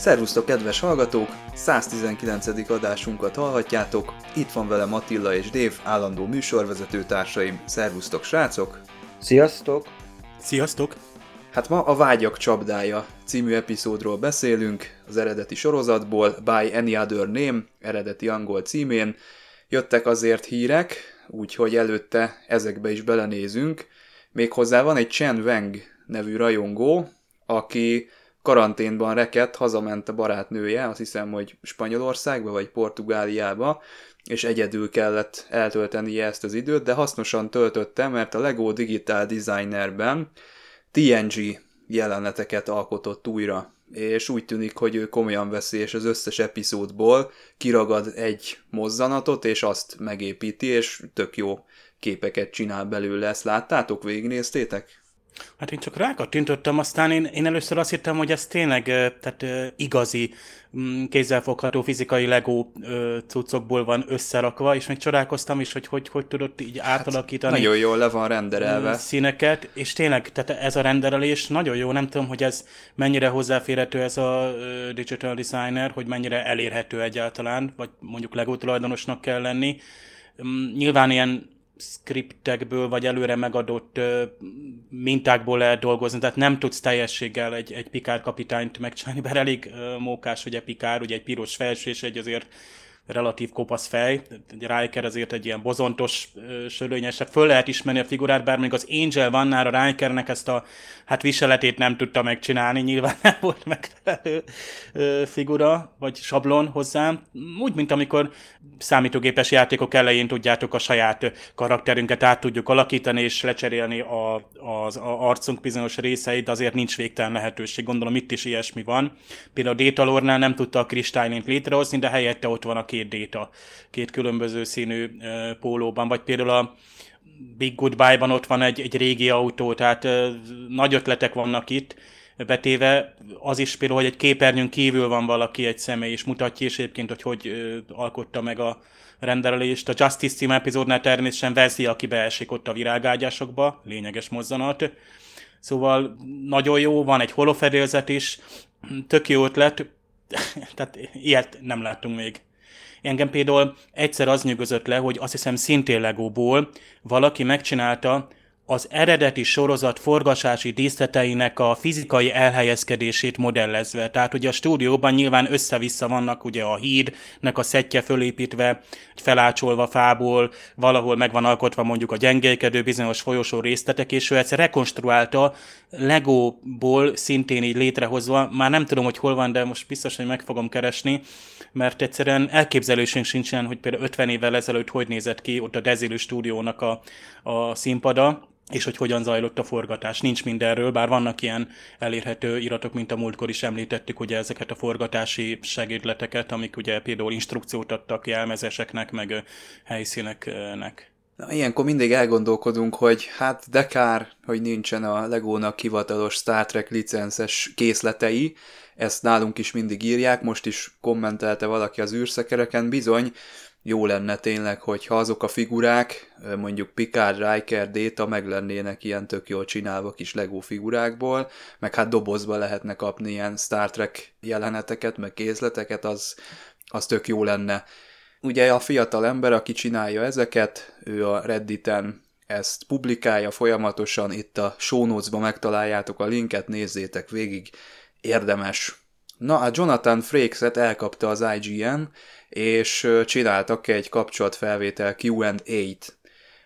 Szervusztok, kedves hallgatók! 119. adásunkat hallhatjátok. Itt van velem Attila és Dév, állandó műsorvezető társaim. Szervusztok, srácok! Sziasztok! Sziasztok! Hát ma a Vágyak csapdája című epizódról beszélünk, az eredeti sorozatból, By Any Other Name, eredeti angol címén. Jöttek azért hírek, úgyhogy előtte ezekbe is belenézünk. Méghozzá van egy Chen Weng nevű rajongó, aki karanténban rekedt, hazament a barátnője, azt hiszem, hogy Spanyolországba vagy Portugáliába, és egyedül kellett eltöltenie ezt az időt, de hasznosan töltötte, mert a LEGO Digital Designerben TNG jeleneteket alkotott újra, és úgy tűnik, hogy ő komolyan veszi, és az összes epizódból kiragad egy mozzanatot, és azt megépíti, és tök jó képeket csinál belőle. Ezt láttátok, végignéztétek? Hát én csak rákattintottam, aztán én, én először azt hittem, hogy ez tényleg tehát, igazi, mm, kézzelfogható fizikai Lego cuccokból van összerakva, és még csodálkoztam is, hogy hogy, hogy tudott így hát átalakítani. Hát nagyon jól le van renderelve. Színeket, és tényleg tehát ez a renderelés nagyon jó, nem tudom, hogy ez mennyire hozzáférhető ez a digital designer, hogy mennyire elérhető egyáltalán, vagy mondjuk Lego tulajdonosnak kell lenni. Mm, nyilván ilyen skriptekből vagy előre megadott mintákból lehet dolgozni, tehát nem tudsz teljességgel egy, egy Pikár kapitányt megcsinálni, bár elég mókás, hogy egy Pikár, ugye egy piros felső és egy azért relatív kopasz fej, Riker azért egy ilyen bozontos, sörölnyesebb, föl lehet ismerni a figurát, bár még az Angel van a Rikernek ezt a hát viseletét nem tudta megcsinálni, nyilván nem volt megfelelő figura, vagy sablon hozzám. Úgy, mint amikor számítógépes játékok elején tudjátok a saját karakterünket át tudjuk alakítani, és lecserélni a, az a arcunk bizonyos részeit, azért nincs végtelen lehetőség. Gondolom itt is ilyesmi van. Például a Datalornál nem tudta a kristálynét létrehozni, de helyette ott van a két Data, két különböző színű pólóban, vagy például a Big Goodbye-ban ott van egy, egy régi autó, tehát nagy ötletek vannak itt, betéve az is például, hogy egy képernyőn kívül van valaki, egy személy, és mutatja is egyébként, hogy hogy alkotta meg a rendelést. A Justice cím epizódnál természetesen veszi, aki beesik ott a virágágyásokba, lényeges mozzanat. Szóval nagyon jó, van egy holofedélzet is, tök jó ötlet, tehát ilyet nem láttunk még. Engem például egyszer az nyugodott le, hogy azt hiszem szintén Legóból valaki megcsinálta az eredeti sorozat forgasási díszleteinek a fizikai elhelyezkedését modellezve. Tehát ugye a stúdióban nyilván össze-vissza vannak ugye a hídnek a szettje fölépítve, felácsolva fából, valahol meg van alkotva mondjuk a gyengélkedő bizonyos folyosó részletek, és ő egyszer rekonstruálta Legóból szintén így létrehozva, már nem tudom, hogy hol van, de most biztos, hogy meg fogom keresni, mert egyszerűen elképzelésünk sincsen, hogy például 50 évvel ezelőtt hogy nézett ki ott a Dezilő stúdiónak a, a színpada, és hogy hogyan zajlott a forgatás. Nincs mindenről, bár vannak ilyen elérhető iratok, mint a múltkor is említettük, ugye ezeket a forgatási segédleteket, amik ugye például instrukciót adtak jelmezeseknek, meg helyszíneknek. Na, ilyenkor mindig elgondolkodunk, hogy hát de kár, hogy nincsen a Legónak hivatalos Star Trek licences készletei, ezt nálunk is mindig írják, most is kommentelte valaki az űrszekereken, bizony, jó lenne tényleg, hogyha azok a figurák, mondjuk Picard, Riker, Data meg lennének ilyen tök jól csinálva kis Lego figurákból, meg hát dobozba lehetne kapni ilyen Star Trek jeleneteket, meg kézleteket, az, az tök jó lenne. Ugye a fiatal ember, aki csinálja ezeket, ő a Redditen ezt publikálja folyamatosan, itt a show notes-ba megtaláljátok a linket, nézzétek végig, érdemes. Na, a Jonathan Frakes-et elkapta az IGN, és csináltak egy kapcsolatfelvétel Q&A-t.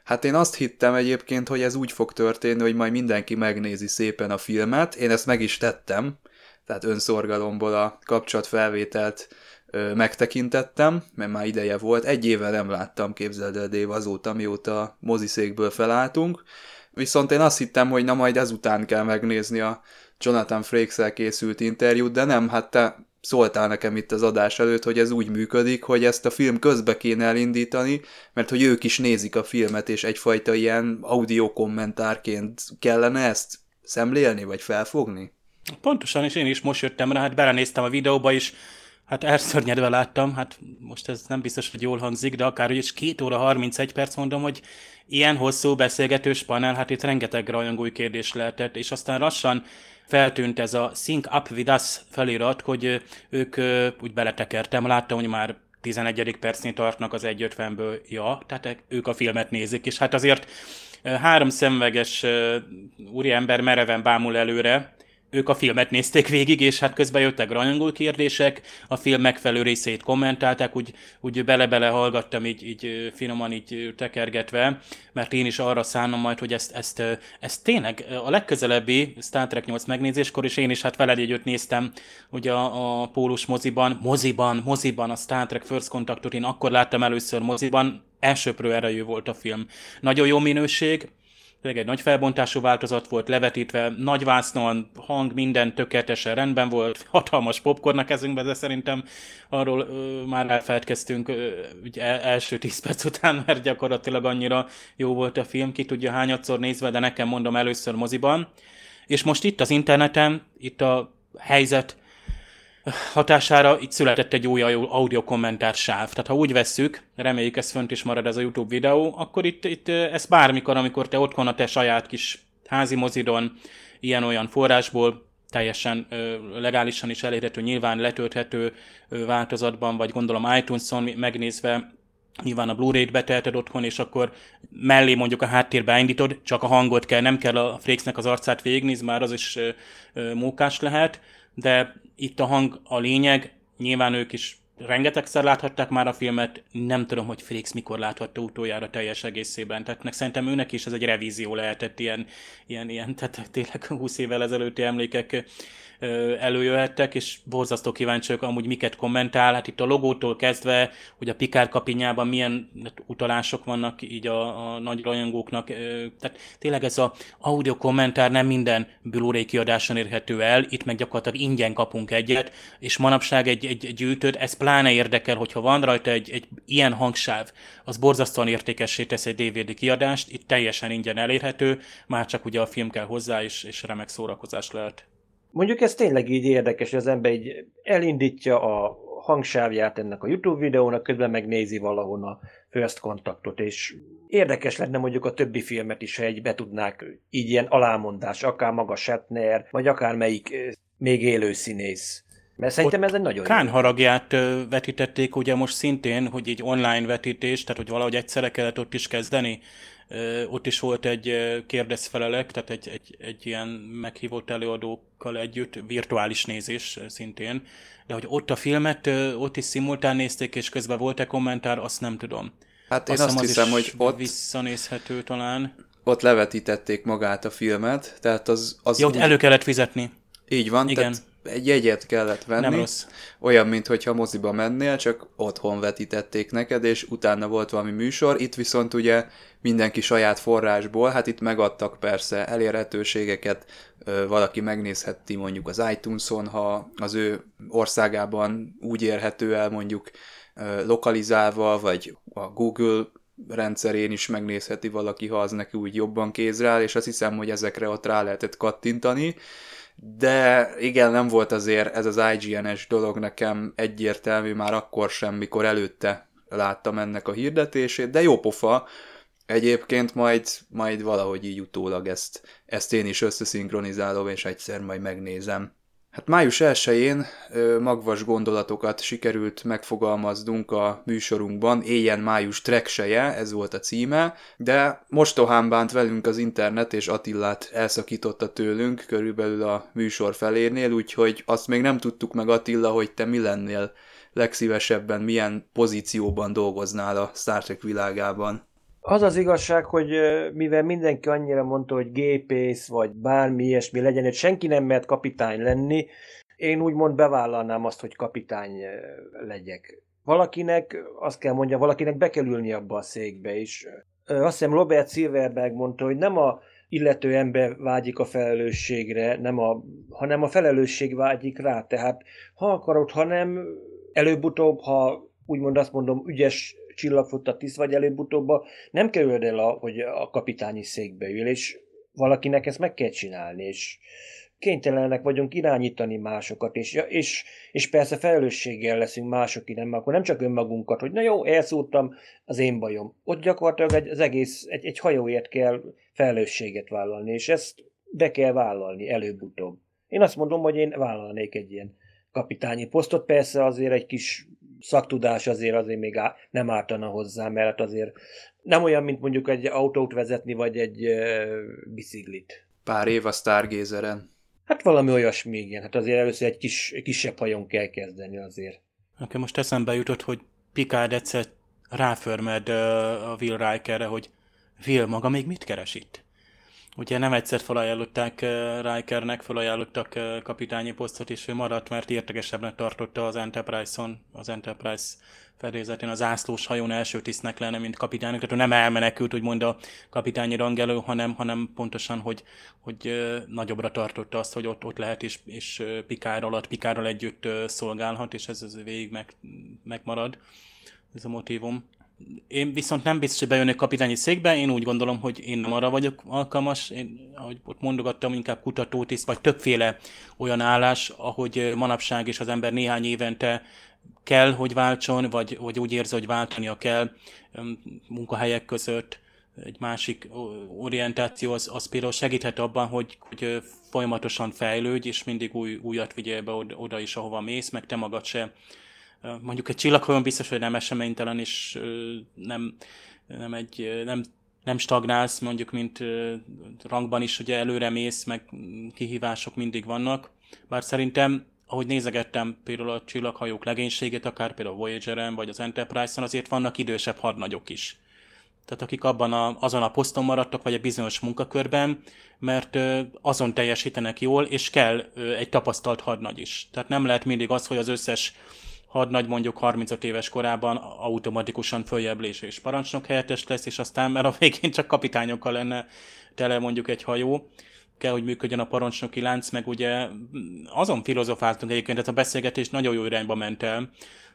Hát én azt hittem egyébként, hogy ez úgy fog történni, hogy majd mindenki megnézi szépen a filmet, én ezt meg is tettem, tehát önszorgalomból a kapcsolatfelvételt ö, megtekintettem, mert már ideje volt, egy éve nem láttam, képzeld el Dave, azóta, mióta moziszékből felálltunk, viszont én azt hittem, hogy na majd ezután kell megnézni a Jonathan frakes készült interjút, de nem, hát te szóltál nekem itt az adás előtt, hogy ez úgy működik, hogy ezt a film közbe kéne elindítani, mert hogy ők is nézik a filmet, és egyfajta ilyen audio kommentárként kellene ezt szemlélni, vagy felfogni? Pontosan, és én is most jöttem rá, hát belenéztem a videóba is, hát elszörnyedve láttam, hát most ez nem biztos, hogy jól hangzik, de akár is 2 óra 31 perc mondom, hogy ilyen hosszú beszélgetős panel, hát itt rengeteg rajongói kérdés lehetett, és aztán lassan feltűnt ez a Sync Up With Us felirat, hogy ők úgy beletekertem, láttam, hogy már 11. percnél tartnak az 1.50-ből, ja, tehát ők a filmet nézik, és hát azért három szemveges úriember mereven bámul előre, ők a filmet nézték végig, és hát közben jöttek rajongó kérdések, a film megfelelő részét kommentálták, úgy, úgy bele-bele hallgattam, így, így finoman így tekergetve, mert én is arra szánom majd, hogy ezt, ezt, ezt tényleg a legközelebbi Star Trek 8 megnézéskor, és én is hát veled együtt néztem ugye a, a Pólus moziban, moziban, moziban a Star Trek First Contactot én akkor láttam először moziban, elsőprő erejű volt a film. Nagyon jó minőség, tényleg egy nagy felbontású változat volt, levetítve, nagy vásznon, hang, minden tökéletesen rendben volt, hatalmas popcorn a kezünkbe, de szerintem arról ö, már elfeledkeztünk első tíz perc után, mert gyakorlatilag annyira jó volt a film, ki tudja hányadszor nézve, de nekem mondom először moziban. És most itt az interneten, itt a helyzet hatására itt született egy új audio kommentár sáv. Tehát ha úgy vesszük, reméljük ez fönt is marad ez a YouTube videó, akkor itt, itt ez bármikor, amikor te otthon a te saját kis házi mozidon, ilyen-olyan forrásból, teljesen ö, legálisan is elérhető, nyilván letölthető ö, változatban, vagy gondolom iTunes-on megnézve, nyilván a Blu-ray-t betelted otthon, és akkor mellé mondjuk a háttérbe indítod, csak a hangot kell, nem kell a Frakesnek az arcát végignézni, már az is ö, ö, mókás lehet, de itt a hang a lényeg, nyilván ők is rengetegszer láthatták már a filmet, nem tudom, hogy Félix mikor láthatta utoljára teljes egészében, tehát szerintem őnek is ez egy revízió lehetett, ilyen, ilyen, ilyen tehát tényleg 20 évvel ezelőtti emlékek előjöhettek, és borzasztó kíváncsiak amúgy miket kommentál. Hát itt a logótól kezdve, hogy a Pikár kapinyában milyen utalások vannak így a, a nagy rajongóknak. Tehát tényleg ez a audio kommentár nem minden blu kiadáson érhető el, itt meg gyakorlatilag ingyen kapunk egyet, és manapság egy, egy, egy gyűjtőt, ez pláne érdekel, hogyha van rajta egy, egy ilyen hangsáv, az borzasztóan értékessé tesz egy DVD kiadást, itt teljesen ingyen elérhető, már csak ugye a film kell hozzá, és, és remek szórakozás lehet. Mondjuk ez tényleg így érdekes, hogy az ember így elindítja a hangsávját ennek a YouTube videónak, közben megnézi valahol a First Contactot, és érdekes lenne mondjuk a többi filmet is, ha egy be tudnák így ilyen alámondás, akár maga Shatner, vagy akár melyik még élő színész. Mert szerintem ez egy nagyon Kán haragját vetítették ugye most szintén, hogy egy online vetítés, tehát hogy valahogy egyszerre kellett ott is kezdeni ott is volt egy kérdezfelelek, tehát egy, egy, egy ilyen meghívott előadókkal együtt, virtuális nézés szintén, de hogy ott a filmet, ott is szimultán nézték, és közben volt-e kommentár, azt nem tudom. Hát én azt, azt hiszem, hogy ott... Visszanézhető talán. Ott levetítették magát a filmet, tehát az... az Jó, úgy... elő kellett fizetni. Így van, Igen. tehát egy jegyet kellett venni. Nem rossz. Olyan, mintha moziba mennél, csak otthon vetítették neked, és utána volt valami műsor. Itt viszont ugye mindenki saját forrásból, hát itt megadtak persze elérhetőségeket, valaki megnézheti mondjuk az iTunes-on, ha az ő országában úgy érhető el mondjuk lokalizálva, vagy a Google rendszerén is megnézheti valaki, ha az neki úgy jobban kézre áll, és azt hiszem, hogy ezekre ott rá lehetett kattintani. De igen, nem volt azért ez az IGN-es dolog nekem egyértelmű már akkor sem, mikor előtte láttam ennek a hirdetését, de jó pofa, egyébként majd, majd valahogy így utólag ezt, ezt én is összeszinkronizálom, és egyszer majd megnézem. Hát május 1-én magvas gondolatokat sikerült megfogalmaznunk a műsorunkban, éjjen május trekseje, ez volt a címe, de mostohán bánt velünk az internet, és Attillát elszakította tőlünk körülbelül a műsor felérnél, úgyhogy azt még nem tudtuk meg Attila, hogy te mi lennél legszívesebben, milyen pozícióban dolgoznál a Star Trek világában. Az az igazság, hogy mivel mindenki annyira mondta, hogy gépész, vagy bármi ilyesmi legyen, hogy senki nem mert kapitány lenni, én úgymond bevállalnám azt, hogy kapitány legyek. Valakinek, azt kell mondja, valakinek be kell ülni abba a székbe is. Azt hiszem Robert Silverberg mondta, hogy nem a illető ember vágyik a felelősségre, nem a, hanem a felelősség vágyik rá. Tehát ha akarod, ha nem, előbb-utóbb, ha úgymond azt mondom, ügyes csillagfotta tiszt vagy előbb-utóbb, nem kerüled el, a, hogy a kapitányi székbe ül, és valakinek ezt meg kell csinálni, és kénytelenek vagyunk irányítani másokat, és, és, és persze felelősséggel leszünk mások nem, akkor nem csak önmagunkat, hogy na jó, elszúrtam, az én bajom. Ott gyakorlatilag az egész, egy, egy hajóért kell felelősséget vállalni, és ezt be kell vállalni előbb-utóbb. Én azt mondom, hogy én vállalnék egy ilyen kapitányi posztot, persze azért egy kis szaktudás azért azért még á, nem ártana hozzá, mert azért nem olyan, mint mondjuk egy autót vezetni, vagy egy uh, biciklit. Pár év a Stargazeren. Hát valami olyasmi, igen. Hát azért először egy kis, egy kisebb hajón kell kezdeni azért. Nekem most eszembe jutott, hogy Picard egyszer ráförmed a Will Rikerre, hogy Will maga még mit keres itt? Ugye nem egyszer felajánlották Rikernek, felajánlottak kapitányi posztot, és ő maradt, mert értekesebbnek tartotta az Enterprise-on, az Enterprise fedélzetén az ászlós hajón első tisztnek lenne, mint kapitánynak. Tehát ő nem elmenekült, mond a kapitányi rangelő, hanem, hanem pontosan, hogy, hogy nagyobbra tartotta azt, hogy ott, ott lehet, és, és Pikár alatt, Pikárral együtt szolgálhat, és ez, ez végig meg, megmarad, ez a motivum. Én viszont nem biztos, hogy bejönnek kapitányi székbe, én úgy gondolom, hogy én nem arra vagyok alkalmas, én, ahogy ott mondogattam, inkább kutatótiszt, vagy többféle olyan állás, ahogy manapság is az ember néhány évente kell, hogy váltson, vagy, vagy úgy érzi, hogy váltania kell munkahelyek között, egy másik orientáció az, az például segíthet abban, hogy, hogy folyamatosan fejlődj, és mindig új, újat vigyél be oda is, ahova mész, meg te magad se. Mondjuk egy csillaghajón biztos, hogy nem eseménytelen, és nem, nem, egy, nem, nem stagnálsz, mondjuk, mint rangban is, ugye előre mész, meg kihívások mindig vannak. Bár szerintem ahogy nézegettem például a csillaghajók legénységét, akár például a Voyager-en vagy az Enterprise-on, azért vannak idősebb hadnagyok is. Tehát akik abban a, azon a poszton maradtak, vagy egy bizonyos munkakörben, mert ö, azon teljesítenek jól, és kell ö, egy tapasztalt hadnagy is. Tehát nem lehet mindig az, hogy az összes hadnagy mondjuk 35 éves korában automatikusan följebb és parancsnok helyettes lesz, és aztán mert a végén csak kapitányokkal lenne tele mondjuk egy hajó kell, hogy működjön a parancsnoki lánc, meg ugye azon filozofáltunk egyébként, ez a beszélgetés nagyon jó irányba ment el.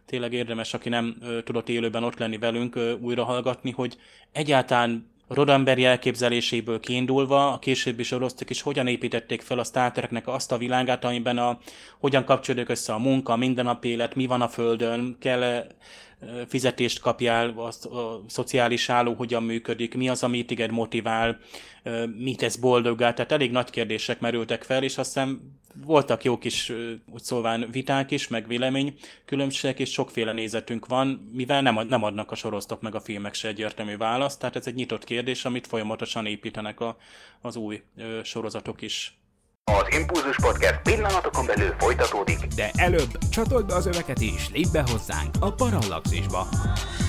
Tényleg érdemes, aki nem ö, tudott élőben ott lenni velünk, ö, újra hallgatni, hogy egyáltalán Rodemberi elképzeléséből kiindulva, a későbbi sorosztok is hogyan építették fel a Star Treknek azt a világát, amiben a, hogyan kapcsolódik össze a munka, a mindennapi élet, mi van a Földön, kell fizetést kapjál, a, a szociális álló hogyan működik, mi az, ami téged motivál, mit tesz boldoggá, tehát elég nagy kérdések merültek fel, és aztán voltak jó kis, úgy szóván viták is, meg vélemény különbségek, és sokféle nézetünk van, mivel nem, nem adnak a sorosztok meg a filmek se egyértelmű választ, tehát ez egy nyitott kérdés, amit folyamatosan építenek a, az új sorozatok is. Az Impulzus Podcast pillanatokon belül folytatódik. De előbb csatold be az öveket és lépj be hozzánk a Parallaxisba.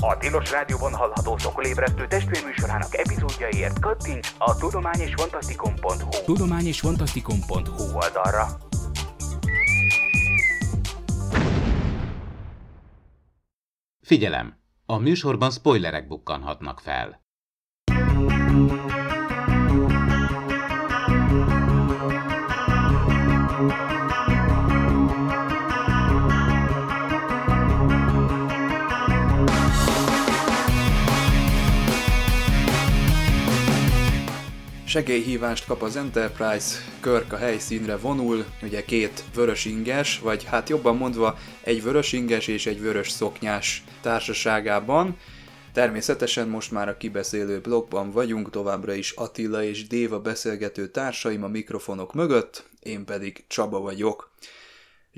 A Tilos Rádióban hallható szokolébresztő testvérműsorának epizódjaiért kattints a tudományosfantasztikum.hu tudományosfantasztikum.hu oldalra. Figyelem! A műsorban spoilerek bukkanhatnak fel. Segélyhívást kap az Enterprise, Körk a helyszínre vonul, ugye két vörös inges, vagy hát jobban mondva egy vörös inges és egy vörös szoknyás társaságában. Természetesen most már a kibeszélő blogban vagyunk, továbbra is Attila és Déva beszélgető társaim a mikrofonok mögött, én pedig Csaba vagyok.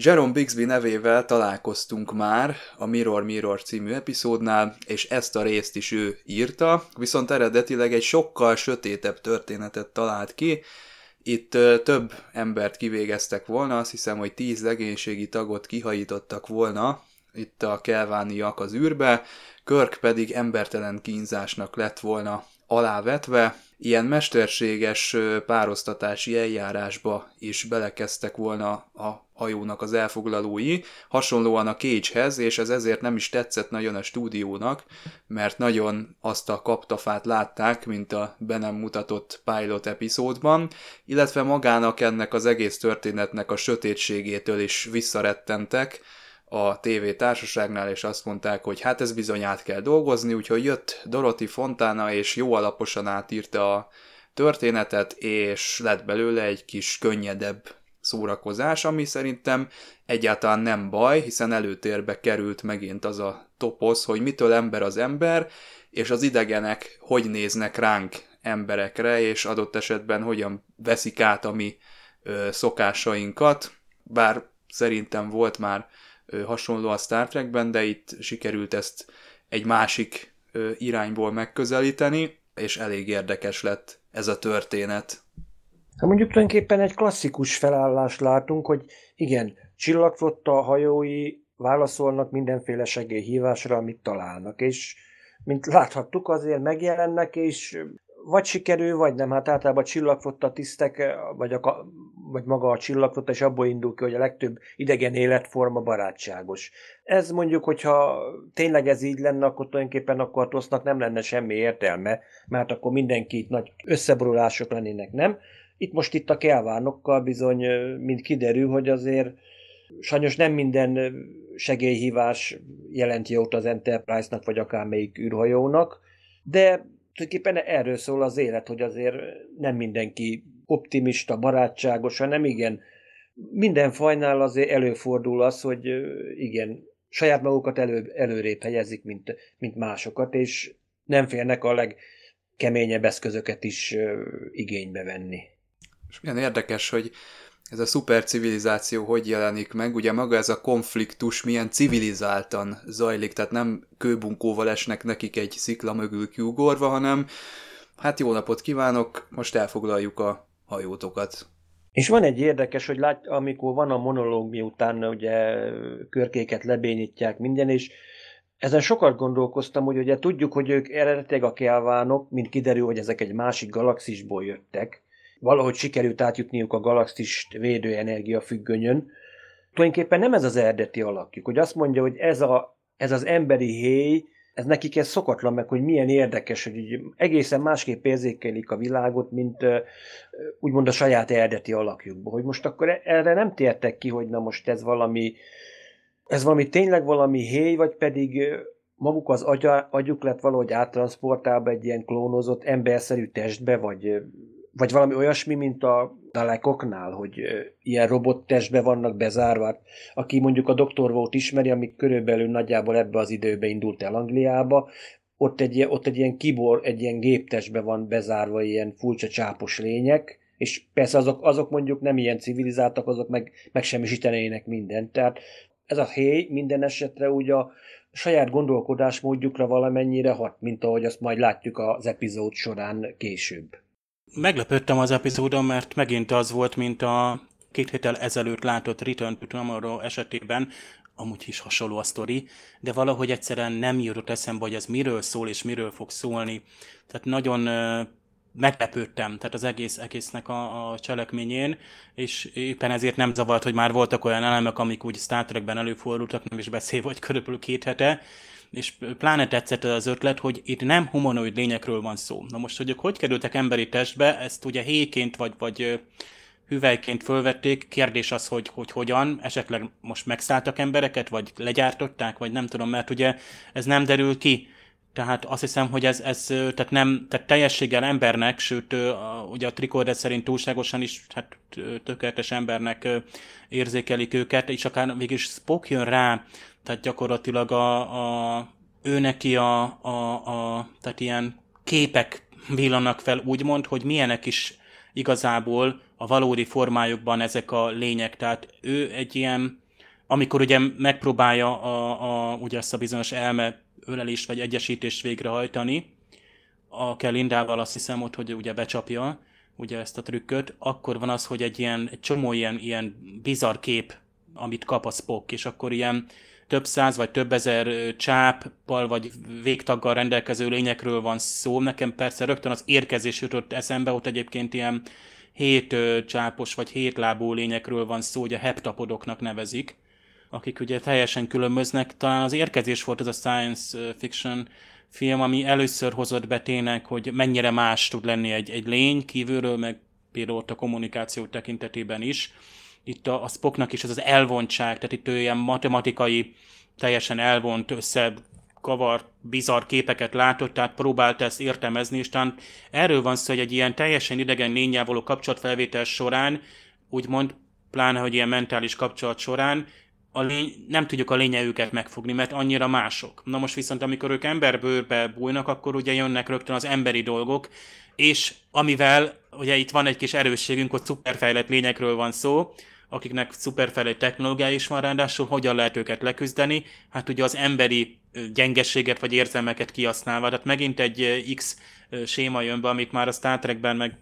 Jerome Bixby nevével találkoztunk már a Mirror Mirror című epizódnál, és ezt a részt is ő írta, viszont eredetileg egy sokkal sötétebb történetet talált ki, Itt több embert kivégeztek volna, azt hiszem, hogy tíz legénységi tagot kihajítottak volna, itt a kelvániak az űrbe, Körk pedig embertelen kínzásnak lett volna alávetve, ilyen mesterséges pároztatási eljárásba is belekezdtek volna a hajónak az elfoglalói, hasonlóan a Cage-hez, és ez ezért nem is tetszett nagyon a stúdiónak, mert nagyon azt a kaptafát látták, mint a be nem mutatott pilot epizódban, illetve magának ennek az egész történetnek a sötétségétől is visszarettentek, a TV társaságnál, és azt mondták, hogy hát ez bizony át kell dolgozni, úgyhogy jött Dorothy Fontana, és jó alaposan átírta a történetet, és lett belőle egy kis könnyedebb szórakozás, ami szerintem egyáltalán nem baj, hiszen előtérbe került megint az a toposz, hogy mitől ember az ember, és az idegenek hogy néznek ránk emberekre, és adott esetben hogyan veszik át a mi ö, szokásainkat, bár szerintem volt már hasonló a Star Trekben, de itt sikerült ezt egy másik irányból megközelíteni, és elég érdekes lett ez a történet. Hát mondjuk tulajdonképpen egy klasszikus felállást látunk, hogy igen, csillagflotta hajói válaszolnak mindenféle segélyhívásra, amit találnak, és mint láthattuk, azért megjelennek, és vagy sikerül, vagy nem. Hát általában a csillagflotta tisztek, vagy, a, vagy maga a csillagflotta, és abból indul ki, hogy a legtöbb idegen életforma barátságos. Ez mondjuk, hogyha tényleg ez így lenne, akkor tulajdonképpen akkor a tosznak nem lenne semmi értelme, mert akkor mindenki itt nagy összeborulások lennének, nem? Itt most itt a kelvánokkal bizony, mint kiderül, hogy azért sajnos nem minden segélyhívás jelenti jót az Enterprise-nak, vagy akármelyik űrhajónak, de tulajdonképpen erről szól az élet, hogy azért nem mindenki optimista, barátságos, hanem igen, minden fajnál azért előfordul az, hogy igen, saját magukat elő, előrébb helyezik, mint, mint másokat, és nem félnek a legkeményebb eszközöket is igénybe venni. És milyen érdekes, hogy ez a szupercivilizáció hogy jelenik meg, ugye maga ez a konfliktus milyen civilizáltan zajlik, tehát nem kőbunkóval esnek nekik egy szikla mögül kiugorva, hanem hát jó napot kívánok, most elfoglaljuk a hajótokat. És van egy érdekes, hogy lát, amikor van a monológ, miután ugye körkéket lebénítják minden, és ezen sokat gondolkoztam, hogy ugye tudjuk, hogy ők eredetileg a kelvánok, mint kiderül, hogy ezek egy másik galaxisból jöttek, valahogy sikerült átjutniuk a galaxist védő energia függönyön. Tulajdonképpen nem ez az eredeti alakjuk, hogy azt mondja, hogy ez, a, ez az emberi héj, ez nekik ez szokatlan meg, hogy milyen érdekes, hogy így egészen másképp érzékelik a világot, mint úgymond a saját eredeti alakjukban. Hogy most akkor e, erre nem tértek ki, hogy na most ez valami, ez valami tényleg valami héj, vagy pedig maguk az agya, agyuk lett valahogy áttransportálva egy ilyen klónozott emberszerű testbe, vagy vagy valami olyasmi, mint a dalekoknál, hogy ilyen robottestbe vannak bezárva. Hát, aki mondjuk a Dr. Volt ismeri, ami körülbelül nagyjából ebbe az időbe indult el Angliába, ott egy, ott egy ilyen kibor, egy ilyen géptestbe van bezárva ilyen furcsa csápos lények, és persze azok, azok mondjuk nem ilyen civilizáltak, azok meg, meg semmisítenének mindent. Tehát ez a héj minden esetre úgy a saját gondolkodásmódjukra valamennyire hat, mint ahogy azt majd látjuk az epizód során később. Meglepődtem az epizódon, mert megint az volt, mint a két héttel ezelőtt látott Return to Tomorrow esetében, amúgy is hasonló a sztori, de valahogy egyszerűen nem jutott eszembe, hogy ez miről szól és miről fog szólni. Tehát nagyon meglepődtem, tehát az egész egésznek a, a cselekményén, és éppen ezért nem zavart, hogy már voltak olyan elemek, amik úgy Star Trekben előfordultak, nem is beszél, vagy körülbelül két hete, és pláne tetszett az ötlet, hogy itt nem humanoid lényekről van szó. Na most, hogy ők hogy kerültek emberi testbe, ezt ugye héjként vagy, vagy hüvelyként fölvették. Kérdés az, hogy, hogy hogyan, esetleg most megszálltak embereket, vagy legyártották, vagy nem tudom, mert ugye ez nem derül ki. Tehát azt hiszem, hogy ez, ez tehát nem, tehát teljességgel embernek, sőt, ugye a trikordet szerint túlságosan is hát, tökéletes embernek érzékelik őket, és akár mégis Spock jön rá, tehát gyakorlatilag a, a, ő neki a, a, a, tehát ilyen képek villannak fel úgymond, hogy milyenek is igazából a valódi formájukban ezek a lények. Tehát ő egy ilyen, amikor ugye megpróbálja a, a, ugye ezt a bizonyos elme ölelést vagy egyesítést végrehajtani, a Kelindával azt hiszem ott, hogy ugye becsapja, ugye ezt a trükköt, akkor van az, hogy egy ilyen egy csomó ilyen, ilyen bizarr kép, amit kap a Spock, és akkor ilyen több száz vagy több ezer csáppal vagy végtaggal rendelkező lényekről van szó. Nekem persze rögtön az érkezés jutott eszembe, ott egyébként ilyen hét csápos vagy hét lábú lényekről van szó, hogy a heptapodoknak nevezik, akik ugye teljesen különböznek. Talán az érkezés volt ez a science fiction film, ami először hozott be tényleg, hogy mennyire más tud lenni egy, egy lény kívülről, meg például ott a kommunikáció tekintetében is. Itt a, a Spocknak is ez az elvontság, tehát itt ő ilyen matematikai, teljesen elvont, össze kavar, bizarr képeket látott, tehát próbált ezt értelmezni, és talán erről van szó, hogy egy ilyen teljesen idegen lényel való kapcsolatfelvétel során, úgymond, pláne, hogy ilyen mentális kapcsolat során, a lény, nem tudjuk a lényelőket megfogni, mert annyira mások. Na most viszont, amikor ők emberbőrbe bújnak, akkor ugye jönnek rögtön az emberi dolgok, és amivel, ugye itt van egy kis erősségünk, hogy szuperfejlett lényekről van szó, akiknek szuperfejlett technológia is van, ráadásul hogyan lehet őket leküzdeni? Hát ugye az emberi gyengességet vagy érzelmeket kihasználva. Tehát megint egy X séma jön be, amit már a Star Trekben meg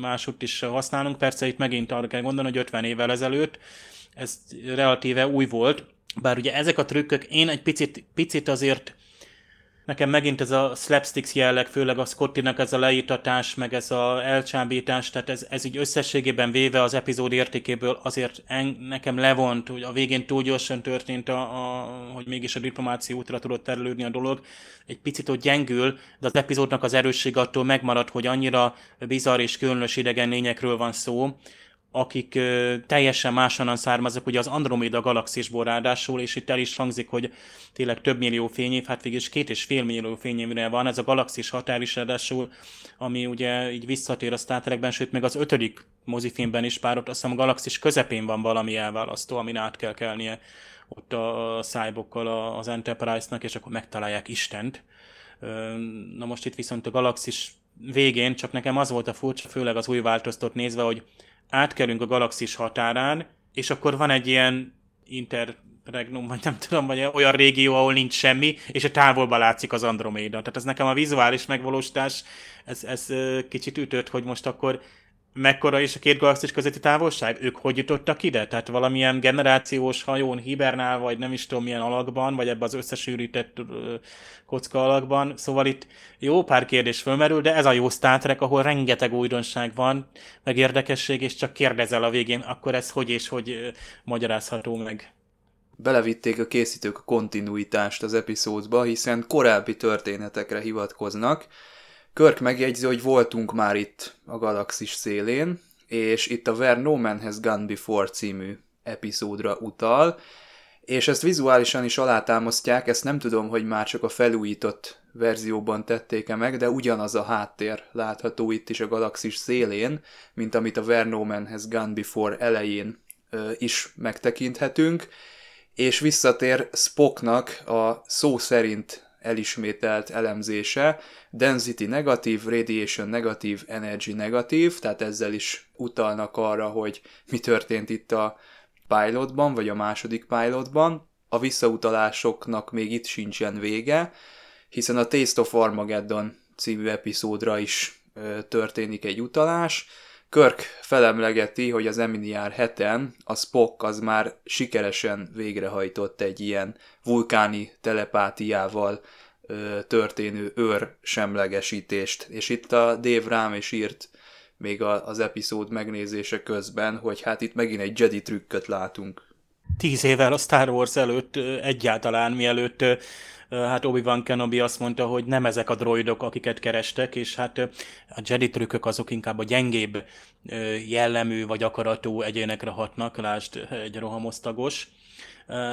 másutt is használunk. Persze itt megint arra kell gondolni, hogy 50 évvel ezelőtt ez relatíve új volt, bár ugye ezek a trükkök én egy picit, picit azért Nekem megint ez a slapsticks jelleg, főleg a Scottinak ez a leítatás, meg ez a elcsábítás, tehát ez, ez így összességében véve az epizód értékéből azért en, nekem levont, hogy a végén túl gyorsan történt, a, a, hogy mégis a diplomáció útra tudott terülődni a dolog. Egy picit ott gyengül, de az epizódnak az erősség attól megmarad, hogy annyira bizarr és különös idegen lényekről van szó, akik ö, teljesen máshonnan származnak, ugye az Andromeda galaxisból ráadásul, és itt el is hangzik, hogy tényleg több millió fényév, hát végül is két és fél millió fényévre van, ez a galaxis határ is ráadásul, ami ugye így visszatér a Star Trekben, sőt még az ötödik mozifilmben is pár ott, azt hiszem a galaxis közepén van valami elválasztó, amin át kell kelnie ott a szájbokkal az Enterprise-nak, és akkor megtalálják Istent. Na most itt viszont a galaxis végén, csak nekem az volt a furcsa, főleg az új változtat nézve, hogy átkerünk a galaxis határán, és akkor van egy ilyen interregnum, vagy nem tudom, vagy olyan régió, ahol nincs semmi, és a távolban látszik az Androméda. Tehát ez nekem a vizuális megvalósítás, ez, ez kicsit ütött, hogy most akkor mekkora is a két galaxis közötti távolság? Ők hogy jutottak ide? Tehát valamilyen generációs hajón hibernál, vagy nem is tudom milyen alakban, vagy ebbe az összesűrített kocka alakban. Szóval itt jó pár kérdés fölmerül, de ez a jó Star Trek, ahol rengeteg újdonság van, meg érdekesség, és csak kérdezel a végén, akkor ez hogy és hogy magyarázható meg. Belevitték a készítők a kontinuitást az epizódba, hiszen korábbi történetekre hivatkoznak, Körk megjegyzi, hogy voltunk már itt a galaxis szélén, és itt a Where No Man Has Gone Before című epizódra utal, és ezt vizuálisan is alátámasztják, ezt nem tudom, hogy már csak a felújított verzióban tették-e meg, de ugyanaz a háttér látható itt is a galaxis szélén, mint amit a Where No Man Has Gone Before elején ö, is megtekinthetünk, és visszatér Spocknak a szó szerint elismételt elemzése, density negatív, radiation negatív, energy negatív, tehát ezzel is utalnak arra, hogy mi történt itt a pilotban, vagy a második pilotban. A visszautalásoknak még itt sincsen vége, hiszen a Taste of Armageddon című epizódra is történik egy utalás. Körk felemlegeti, hogy az Eminiár heten a Spock az már sikeresen végrehajtott egy ilyen vulkáni telepátiával történő őr semlegesítést. És itt a Dave rám is írt még az epizód megnézése közben, hogy hát itt megint egy Jedi trükköt látunk. Tíz évvel a Star Wars előtt egyáltalán, mielőtt hát Obi-Wan Kenobi azt mondta, hogy nem ezek a droidok, akiket kerestek, és hát a Jedi trükkök azok inkább a gyengébb jellemű vagy akaratú egyénekre hatnak, lásd egy rohamosztagos.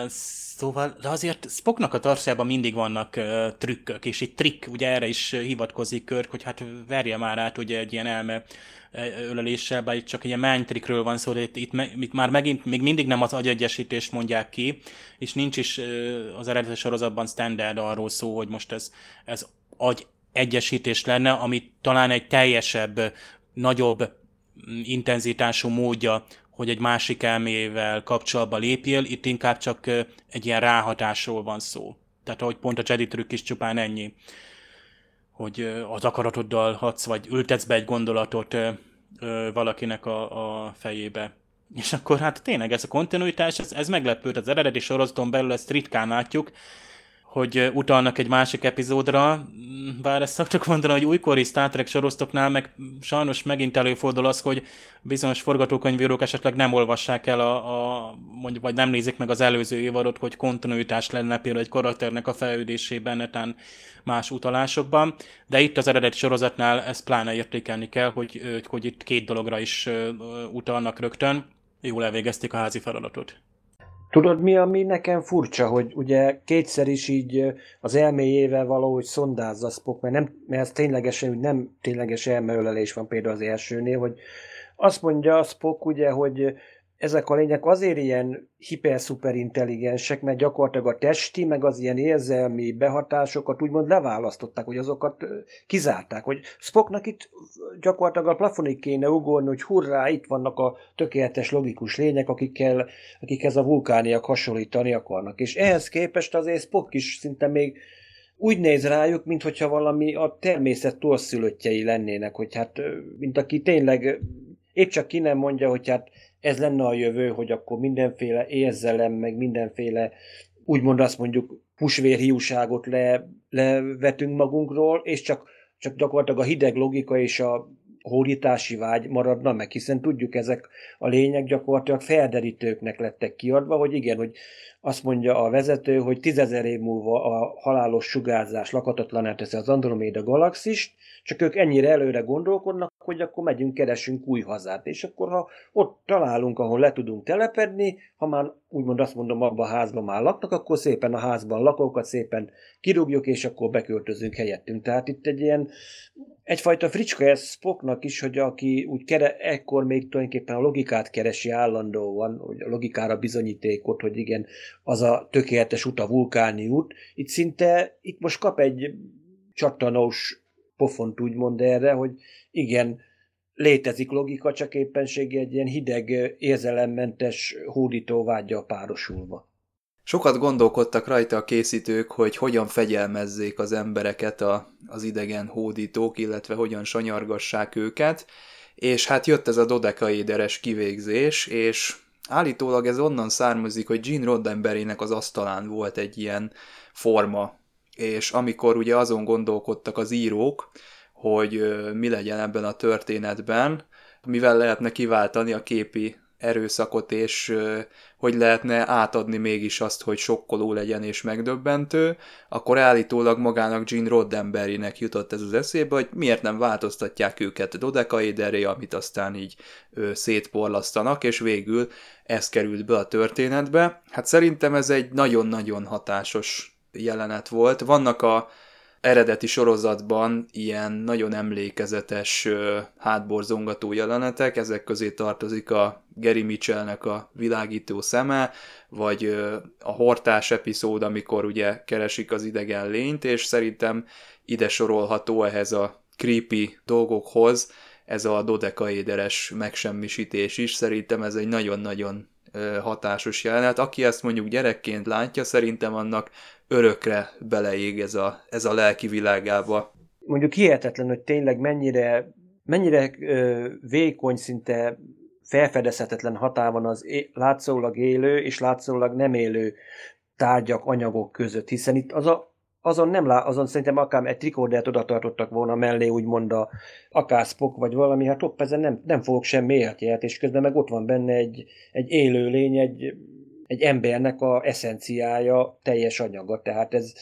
Szóval, de azért Spocknak a tarsában mindig vannak trükkök, és itt trikk, ugye erre is hivatkozik Körk, hogy hát verje már át ugye egy ilyen elme öleléssel, bár itt csak egy ilyen trikről van szó, de itt, itt, itt, már megint még mindig nem az agyegyesítést mondják ki, és nincs is az eredeti sorozatban standard arról szó, hogy most ez, ez agy egyesítés lenne, ami talán egy teljesebb, nagyobb intenzitású módja hogy egy másik elmével kapcsolatba lépjél, itt inkább csak egy ilyen ráhatásról van szó. Tehát ahogy pont a Jedi trükk is csupán ennyi, hogy az akaratoddal hatsz, vagy ültetsz be egy gondolatot valakinek a, a fejébe. És akkor hát tényleg ez a kontinuitás, ez, ez meglepőt az eredeti sorozaton belül, ezt ritkán látjuk, hogy utalnak egy másik epizódra, bár ezt szoktuk mondani, hogy újkori Star Trek sorozatoknál meg sajnos megint előfordul az, hogy bizonyos forgatókönyvírók esetleg nem olvassák el, a, a, mondjuk, vagy nem nézik meg az előző évadot, hogy kontinuitás lenne például egy karakternek a fejlődésében, netán más utalásokban, de itt az eredeti sorozatnál ezt pláne értékelni kell, hogy, hogy itt két dologra is utalnak rögtön. Jól elvégezték a házi feladatot. Tudod mi, ami nekem furcsa, hogy ugye kétszer is így az elméjével valahogy szondázza Spock, mert, nem, mert ez ténylegesen, hogy nem tényleges elmeölelés van például az elsőnél, hogy azt mondja Spock ugye, hogy ezek a lények azért ilyen hiper-szuper intelligensek, mert gyakorlatilag a testi, meg az ilyen érzelmi behatásokat úgymond leválasztották, hogy azokat kizárták, hogy Spocknak itt gyakorlatilag a plafonig kéne ugorni, hogy hurrá, itt vannak a tökéletes logikus lények, akikkel, akikhez a vulkániak hasonlítani akarnak. És ehhez képest azért Spock is szinte még úgy néz rájuk, mintha valami a természet torszülöttjei lennének, hogy hát, mint aki tényleg épp csak ki nem mondja, hogy hát ez lenne a jövő, hogy akkor mindenféle érzelem, meg mindenféle, úgymond azt mondjuk, húsvérhiúságot le, levetünk magunkról, és csak, csak gyakorlatilag a hideg logika és a hódítási vágy maradna meg, hiszen tudjuk, ezek a lények gyakorlatilag felderítőknek lettek kiadva, hogy igen, hogy azt mondja a vezető, hogy tízezer év múlva a halálos sugárzás lakatatlaná teszi az Androméda galaxist, csak ők ennyire előre gondolkodnak, hogy akkor megyünk, keresünk új hazát. És akkor, ha ott találunk, ahol le tudunk telepedni, ha már úgymond azt mondom, abban a házban már laknak, akkor szépen a házban lakókat szépen kirúgjuk, és akkor beköltözünk helyettünk. Tehát itt egy ilyen, egyfajta fricska ez Spocknak is, hogy aki úgy kere, ekkor még tulajdonképpen a logikát keresi állandóan, hogy a logikára bizonyítékot, hogy igen, az a tökéletes út a vulkáni út. Itt szinte, itt most kap egy csattanós pofont úgymond erre, hogy igen, létezik logika, csak éppenségi egy ilyen hideg, érzelemmentes hódító vágya párosulva. Sokat gondolkodtak rajta a készítők, hogy hogyan fegyelmezzék az embereket a, az idegen hódítók, illetve hogyan sanyargassák őket, és hát jött ez a dodekaéderes kivégzés, és állítólag ez onnan származik, hogy Gene Roddenberrynek az asztalán volt egy ilyen forma, és amikor ugye azon gondolkodtak az írók, hogy mi legyen ebben a történetben, mivel lehetne kiváltani a képi erőszakot, és hogy lehetne átadni mégis azt, hogy sokkoló legyen és megdöbbentő, akkor állítólag magának Gene Roddenberrynek jutott ez az eszébe, hogy miért nem változtatják őket dodekaéderré, amit aztán így szétporlasztanak, és végül ez került be a történetbe. Hát szerintem ez egy nagyon-nagyon hatásos jelenet volt. Vannak a eredeti sorozatban ilyen nagyon emlékezetes hátborzongató jelenetek, ezek közé tartozik a Gary Mitchellnek a világító szeme, vagy a hortás epizód, amikor ugye keresik az idegen lényt, és szerintem ide sorolható ehhez a creepy dolgokhoz, ez a dodekaéderes megsemmisítés is, szerintem ez egy nagyon-nagyon hatásos jelenet. Aki ezt mondjuk gyerekként látja, szerintem annak örökre beleég ez a, ez a lelki világába. Mondjuk hihetetlen, hogy tényleg mennyire, mennyire ö, vékony, szinte felfedezhetetlen határ van az é- látszólag élő és látszólag nem élő tárgyak, anyagok között, hiszen itt az a, azon nem lá, azon szerintem akár egy trikordert oda tartottak volna mellé, úgymond a akár Spock vagy valami, hát ott ezen nem, nem fogok semmi életjelet, és közben meg ott van benne egy, egy élő lény, egy egy embernek a eszenciája, teljes anyaga. Tehát ez,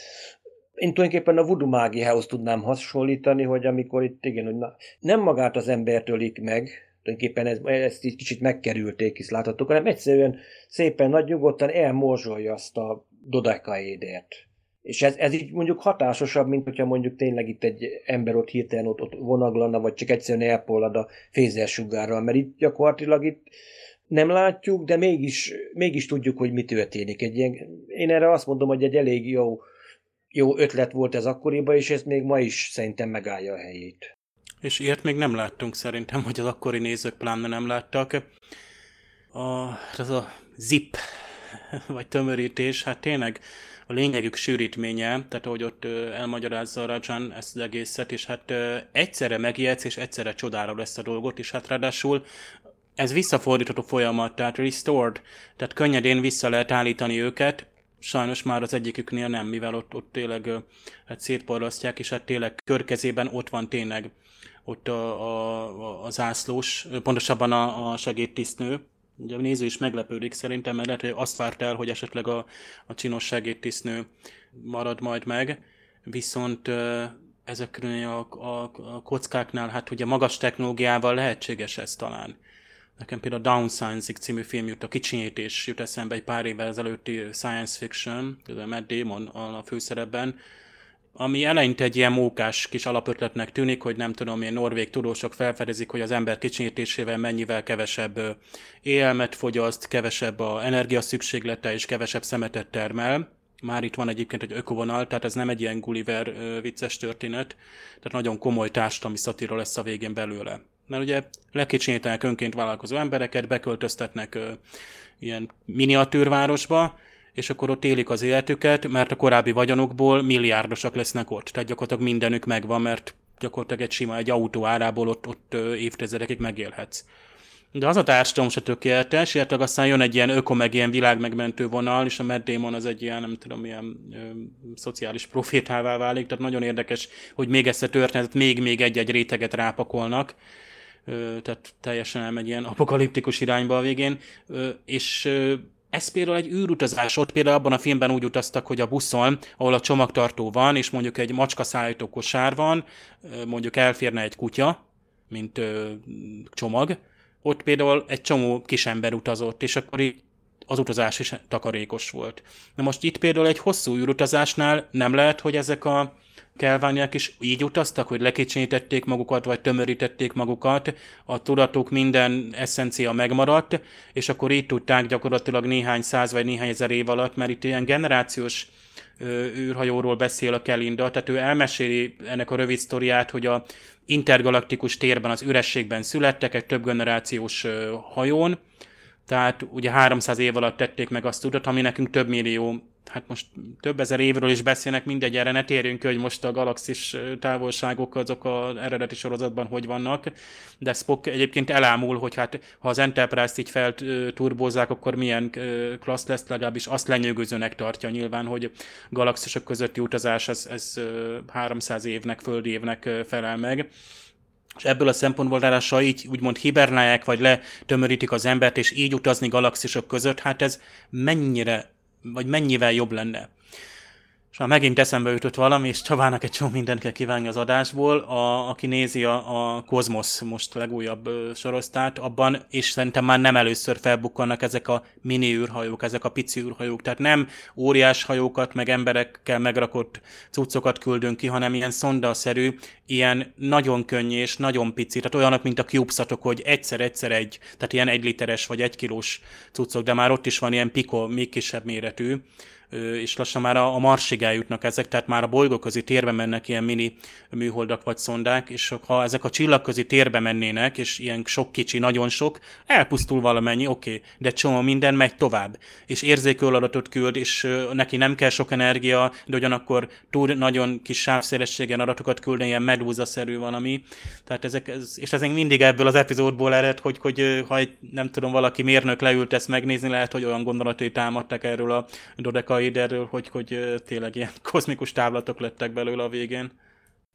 én tulajdonképpen a voodoo mágiához tudnám hasonlítani, hogy amikor itt igen, hogy na, nem magát az embert ölik meg, tulajdonképpen ez, ezt így kicsit megkerülték, hisz láthatók, hanem egyszerűen szépen nagy nyugodtan elmorzsolja azt a dodekaédert. És ez, ez így mondjuk hatásosabb, mint hogyha mondjuk tényleg itt egy ember ott hirtelen ott, ott vonaglana, vagy csak egyszerűen elpollad a fézersugárral, mert itt gyakorlatilag itt nem látjuk, de mégis, mégis tudjuk, hogy mi történik. Egy ilyen, én erre azt mondom, hogy egy elég jó, jó ötlet volt ez akkoriban, és ez még ma is szerintem megállja a helyét. És ilyet még nem láttunk szerintem, hogy az akkori nézők pláne nem láttak. A, ez a Zip vagy tömörítés, hát tényleg a lényegük sűrítménye, tehát ahogy ott elmagyarázza Rajan ezt az egészet, és hát egyszerre megijedsz, és egyszerre csodára lesz a dolgot, és hát ráadásul ez visszafordítható folyamat, tehát restored, tehát könnyedén vissza lehet állítani őket, sajnos már az egyiküknél nem, mivel ott, ott tényleg hát szétparlasztják, és hát tényleg körkezében ott van tényleg ott a, a, a zászlós, pontosabban a, a segédtisztnő, Ugye a néző is meglepődik szerintem, mert lehet, hogy azt várt el, hogy esetleg a, a csinos segédtisztnő marad majd meg, viszont ezeknél a, a, a kockáknál, hát ugye magas technológiával lehetséges ez talán. Nekem például a Downsizing című film jut, a kicsinyítés jut eszembe egy pár évvel ezelőtti science fiction, a Matt Damon a főszerepben, ami eleinte egy ilyen mókás kis alapötletnek tűnik, hogy nem tudom, milyen norvég tudósok felfedezik, hogy az ember kicsinyítésével mennyivel kevesebb élelmet fogyaszt, kevesebb a energia szükséglete és kevesebb szemetet termel. Már itt van egyébként egy ökovonal, tehát ez nem egy ilyen Gulliver vicces történet, tehát nagyon komoly társadalmi szatíra lesz a végén belőle. Mert ugye lekicsinyítenek önként vállalkozó embereket, beköltöztetnek ö, ilyen miniatűrvárosba, és akkor ott élik az életüket, mert a korábbi vagyonokból milliárdosak lesznek ott. Tehát gyakorlatilag mindenük megvan, mert gyakorlatilag egy sima, egy autó árából ott, ott évtizedekig megélhetsz. De az a társadalom se tökéletes, illetve aztán jön egy ilyen öko, meg ilyen világmegmentő vonal, és a Matt az egy ilyen, nem tudom, ilyen ö, szociális profétává válik, tehát nagyon érdekes, hogy még ezt a történetet még-még egy-egy réteget rápakolnak, tehát teljesen elmegy ilyen apokaliptikus irányba a végén, és ez például egy űrutazás, ott például abban a filmben úgy utaztak, hogy a buszon, ahol a csomagtartó van, és mondjuk egy macska szállító kosár van, mondjuk elférne egy kutya, mint csomag, ott például egy csomó kisember utazott, és akkor így az utazás is takarékos volt. Na most itt például egy hosszú űrutazásnál nem lehet, hogy ezek a kelvániák is így utaztak, hogy lekicsinyítették magukat, vagy tömörítették magukat, a tudatuk minden eszencia megmaradt, és akkor így tudták gyakorlatilag néhány száz vagy néhány ezer év alatt, mert itt ilyen generációs űrhajóról beszél a Kelinda, tehát ő elmeséli ennek a rövid sztoriát, hogy a intergalaktikus térben, az ürességben születtek egy több generációs hajón, tehát ugye 300 év alatt tették meg azt tudat, ami nekünk több millió hát most több ezer évről is beszélnek, mindegy, erre ne térjünk ki, hogy most a galaxis távolságok azok az eredeti sorozatban hogy vannak, de Spock egyébként elámul, hogy hát ha az Enterprise-t így felturbózzák, akkor milyen klassz lesz, legalábbis azt lenyűgözőnek tartja nyilván, hogy galaxisok közötti utazás ez, ez 300 évnek, földi évnek felel meg. És ebből a szempontból ráadásul így úgymond hibernálják, vagy letömörítik az embert, és így utazni galaxisok között, hát ez mennyire vagy mennyivel jobb lenne. És már megint eszembe jutott valami, és Csabának egy csomó mindent kell kívánni az adásból, a, aki nézi a, a Cosmos most legújabb ö, sorosztát, abban, és szerintem már nem először felbukkannak ezek a mini űrhajók, ezek a pici űrhajók, tehát nem óriás hajókat, meg emberekkel megrakott cuccokat küldünk ki, hanem ilyen szondaszerű, ilyen nagyon könnyű és nagyon pici, tehát olyanok, mint a CubeSatok, hogy egyszer-egyszer egy, tehát ilyen egy literes vagy egy kilós cuccok, de már ott is van ilyen Pico, még kisebb méretű, és lassan már a, a Marsig eljutnak ezek, tehát már a bolygóközi térbe mennek ilyen mini műholdak vagy szondák, és ha ezek a csillagközi térbe mennének, és ilyen sok kicsi, nagyon sok, elpusztul valamennyi, oké, okay, de csomó minden megy tovább, és érzékölő adatot küld, és neki nem kell sok energia, de ugyanakkor túl nagyon kis sávszélességen adatokat küld, ilyen medúza-szerű valami, tehát ezek, ez, és ez mindig ebből az epizódból ered, hogy, hogy ha egy, nem tudom, valaki mérnök leült ezt megnézni, lehet, hogy olyan gondolatai támadtak erről a Dodeka erről, hogy, hogy tényleg ilyen kozmikus távlatok lettek belőle a végén.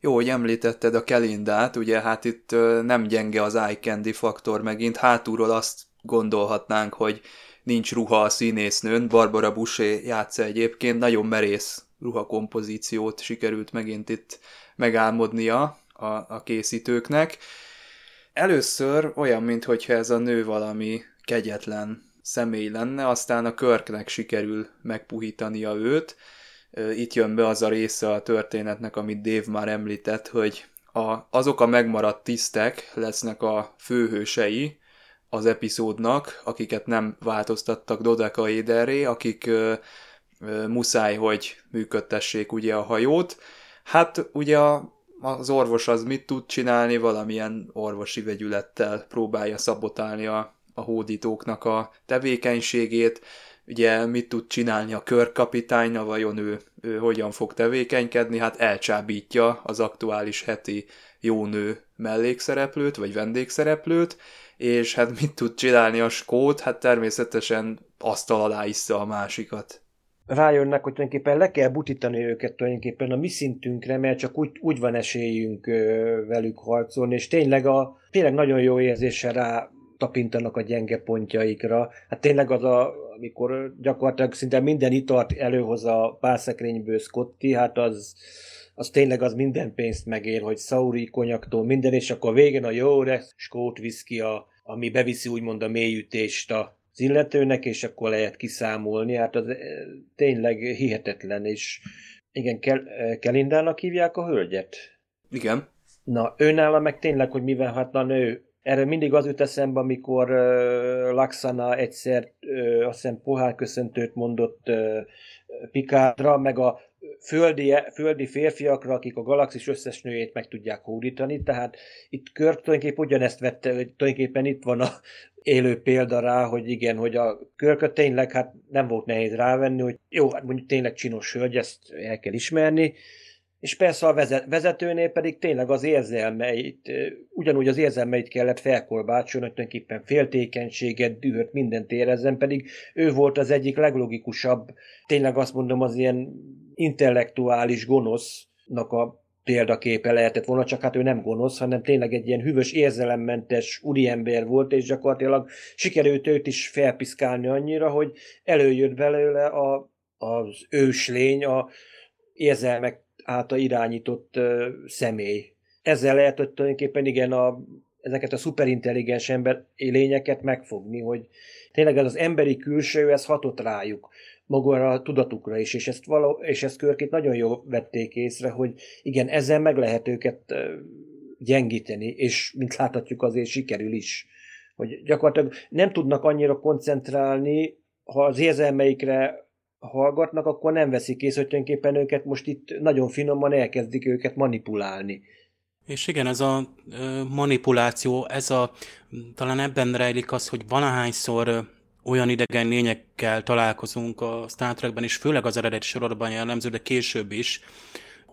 Jó, hogy említetted a Kelindát, ugye hát itt nem gyenge az eye candy faktor megint, hátulról azt gondolhatnánk, hogy nincs ruha a színésznőn, Barbara Busé játsza egyébként, nagyon merész ruhakompozíciót sikerült megint itt megálmodnia a, a készítőknek. Először olyan, mintha ez a nő valami kegyetlen személy lenne, aztán a Körknek sikerül megpuhítania őt. Itt jön be az a része a történetnek, amit Dave már említett, hogy a, azok a megmaradt tisztek lesznek a főhősei az epizódnak, akiket nem változtattak Dodeka Éderré, akik ö, ö, muszáj, hogy működtessék ugye a hajót. Hát ugye a, az orvos az mit tud csinálni, valamilyen orvosi vegyülettel próbálja szabotálni a a hódítóknak a tevékenységét, ugye mit tud csinálni a körkapitánya, vajon ő, ő hogyan fog tevékenykedni, hát elcsábítja az aktuális heti jó nő mellékszereplőt, vagy vendégszereplőt, és hát mit tud csinálni a skót? Hát természetesen asztal alá issza a másikat. Rájönnek, hogy tulajdonképpen le kell butítani őket tulajdonképpen a mi szintünkre, mert csak úgy, úgy van esélyünk velük harcolni, és tényleg, a, tényleg nagyon jó érzéssel rá tapintanak a gyenge pontjaikra. Hát tényleg az a, amikor gyakorlatilag szinte minden italt előhoz a pálszekrényből Scotty, hát az, az tényleg az minden pénzt megér, hogy Sauri konyaktól minden, és akkor a végén a jó skót viszki, a, ami beviszi úgymond a mélyütést a az illetőnek, és akkor lehet kiszámolni. Hát az tényleg hihetetlen, és igen, Kel- Kelindának hívják a hölgyet? Igen. Na, őnála meg tényleg, hogy mivel hát na nő, erre mindig az jut eszembe, amikor uh, Laxana egyszer uh, azt hiszem pohárköszöntőt mondott uh, Pikádra, meg a földi, földi férfiakra, akik a galaxis összes nőjét meg tudják hódítani, tehát itt Körk tulajdonképpen ugyanezt vette, hogy tulajdonképpen itt van a élő példa rá, hogy igen, hogy a Körköt tényleg hát nem volt nehéz rávenni, hogy jó, hát mondjuk tényleg csinos hölgy, ezt el kell ismerni, és persze a vezetőnél pedig tényleg az érzelmeit, ugyanúgy az érzelmeit kellett felkolbácsolni, hogy tulajdonképpen féltékenységet, dühöt, mindent érezzen, pedig ő volt az egyik leglogikusabb, tényleg azt mondom, az ilyen intellektuális gonosznak a példaképe lehetett volna, csak hát ő nem gonosz, hanem tényleg egy ilyen hűvös, érzelemmentes úriember volt, és gyakorlatilag sikerült őt is felpiszkálni annyira, hogy előjött belőle a, az őslény, a érzelmek által irányított uh, személy. Ezzel lehet, hogy tulajdonképpen igen, a, ezeket a szuperintelligens ember lényeket megfogni, hogy tényleg ez az emberi külső, ez hatott rájuk magára a tudatukra is, és ezt, való, és ezt körkét nagyon jól vették észre, hogy igen, ezzel meg lehet őket gyengíteni, és mint láthatjuk azért sikerül is. Hogy gyakorlatilag nem tudnak annyira koncentrálni, ha az érzelmeikre hallgatnak, akkor nem veszik észre, hogy tulajdonképpen őket most itt nagyon finoman elkezdik őket manipulálni. És igen, ez a manipuláció, ez a, talán ebben rejlik az, hogy valahányszor olyan idegen lényekkel találkozunk a Star Trekben, és főleg az eredeti sorozatban jellemző, de később is,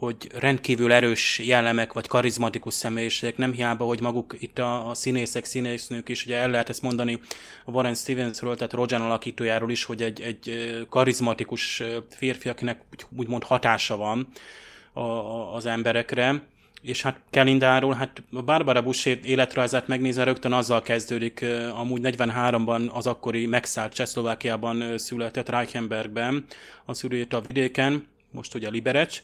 hogy rendkívül erős jellemek, vagy karizmatikus személyiségek, nem hiába, hogy maguk itt a, a színészek, színésznők is, ugye el lehet ezt mondani a Warren Stevensről, tehát Roger alakítójáról is, hogy egy, egy karizmatikus férfi, akinek úgymond hatása van a, a, az emberekre, és hát Kelindáról, hát Barbara Bush életrajzát megnézve rögtön azzal kezdődik, amúgy 43-ban az akkori megszállt Csehszlovákiában született Reichenbergben, a a vidéken, most ugye Liberec,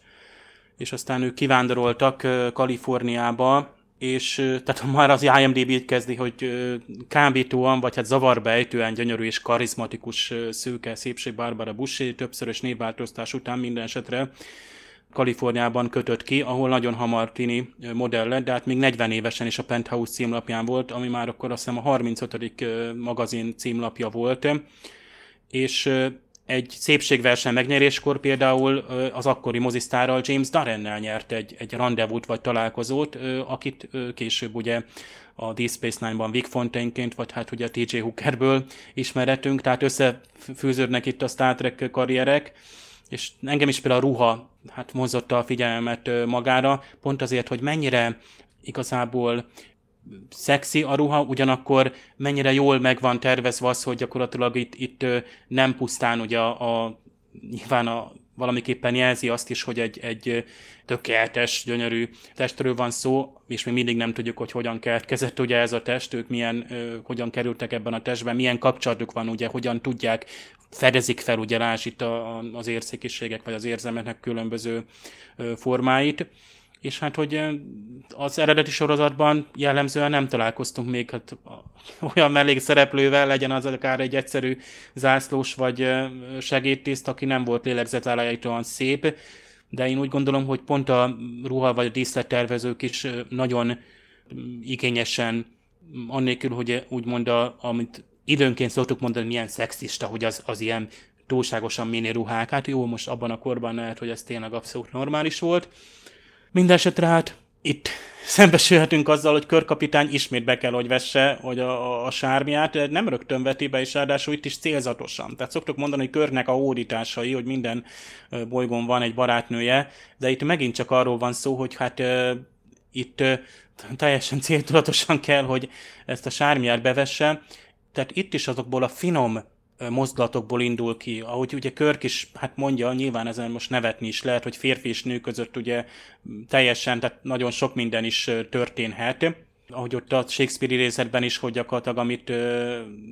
és aztán ők kivándoroltak Kaliforniába, és tehát már az IMDb kezdi, hogy kábítóan, vagy hát zavarba ejtően gyönyörű és karizmatikus szőke szépség Barbara Bush, többszörös névváltoztás után minden esetre Kaliforniában kötött ki, ahol nagyon hamar tini modell lett, de hát még 40 évesen is a Penthouse címlapján volt, ami már akkor azt hiszem a 35. magazin címlapja volt, és egy szépségverseny megnyeréskor például az akkori mozisztárral James Darrennel nyert egy, egy rendezvút vagy találkozót, akit később ugye a Deep Space Nine-ban Vic Fontaineként, vagy hát ugye a TJ Hookerből ismeretünk, tehát összefűződnek itt a Star Trek karrierek, és engem is például a ruha hát mozotta a figyelmet magára, pont azért, hogy mennyire igazából szexi a ruha, ugyanakkor mennyire jól meg van tervezve az, hogy gyakorlatilag itt, itt nem pusztán ugye a, a nyilván a, valamiképpen jelzi azt is, hogy egy, egy tökéletes, gyönyörű testről van szó, és még mindig nem tudjuk, hogy hogyan keletkezett ugye ez a test, ők milyen, hogyan kerültek ebben a testben, milyen kapcsolatuk van, ugye, hogyan tudják fedezik fel, ugye lásd itt a, az érzékiségek, vagy az érzelmeknek különböző formáit. És hát, hogy az eredeti sorozatban jellemzően nem találkoztunk még hát, olyan mellékszereplővel, legyen az akár egy egyszerű zászlós vagy segédtiszt, aki nem volt lélegzetállájítóan szép, de én úgy gondolom, hogy pont a ruha vagy a díszlettervezők is nagyon igényesen, annélkül, hogy úgymond, a, amit időnként szoktuk mondani, milyen szexista, hogy az, az ilyen túlságosan mini ruhák. Hát jó, most abban a korban lehet, hogy ez tényleg abszolút normális volt. Mindenesetre hát itt szembesülhetünk azzal, hogy körkapitány ismét be kell, hogy vesse hogy a, a, a sármiát, nem rögtön veti be, és ráadásul itt is célzatosan. Tehát szoktuk mondani, hogy körnek a hódításai, hogy minden bolygón van egy barátnője, de itt megint csak arról van szó, hogy hát itt teljesen céltudatosan kell, hogy ezt a sármiát bevesse. Tehát itt is azokból a finom mozdulatokból indul ki. Ahogy ugye Körk is hát mondja, nyilván ezen most nevetni is lehet, hogy férfi és nő között ugye teljesen, tehát nagyon sok minden is történhet. Ahogy ott a Shakespeare részletben is, hogy gyakorlatilag amit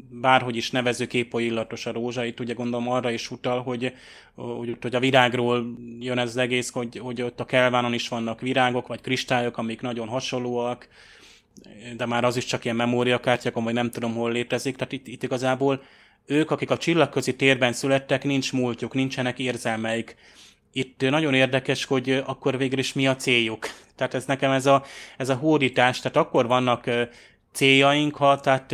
bárhogy is nevező képo illatos a rózsa, itt ugye gondolom arra is utal, hogy, hogy, hogy a virágról jön ez az egész, hogy, hogy ott a kelvánon is vannak virágok, vagy kristályok, amik nagyon hasonlóak, de már az is csak ilyen memóriakártyák, vagy nem tudom hol létezik, tehát itt, itt igazából ők, akik a csillagközi térben születtek, nincs múltjuk, nincsenek érzelmeik. Itt nagyon érdekes, hogy akkor végül is mi a céljuk. Tehát ez nekem ez a, ez a hódítás, tehát akkor vannak céljaink, ha tehát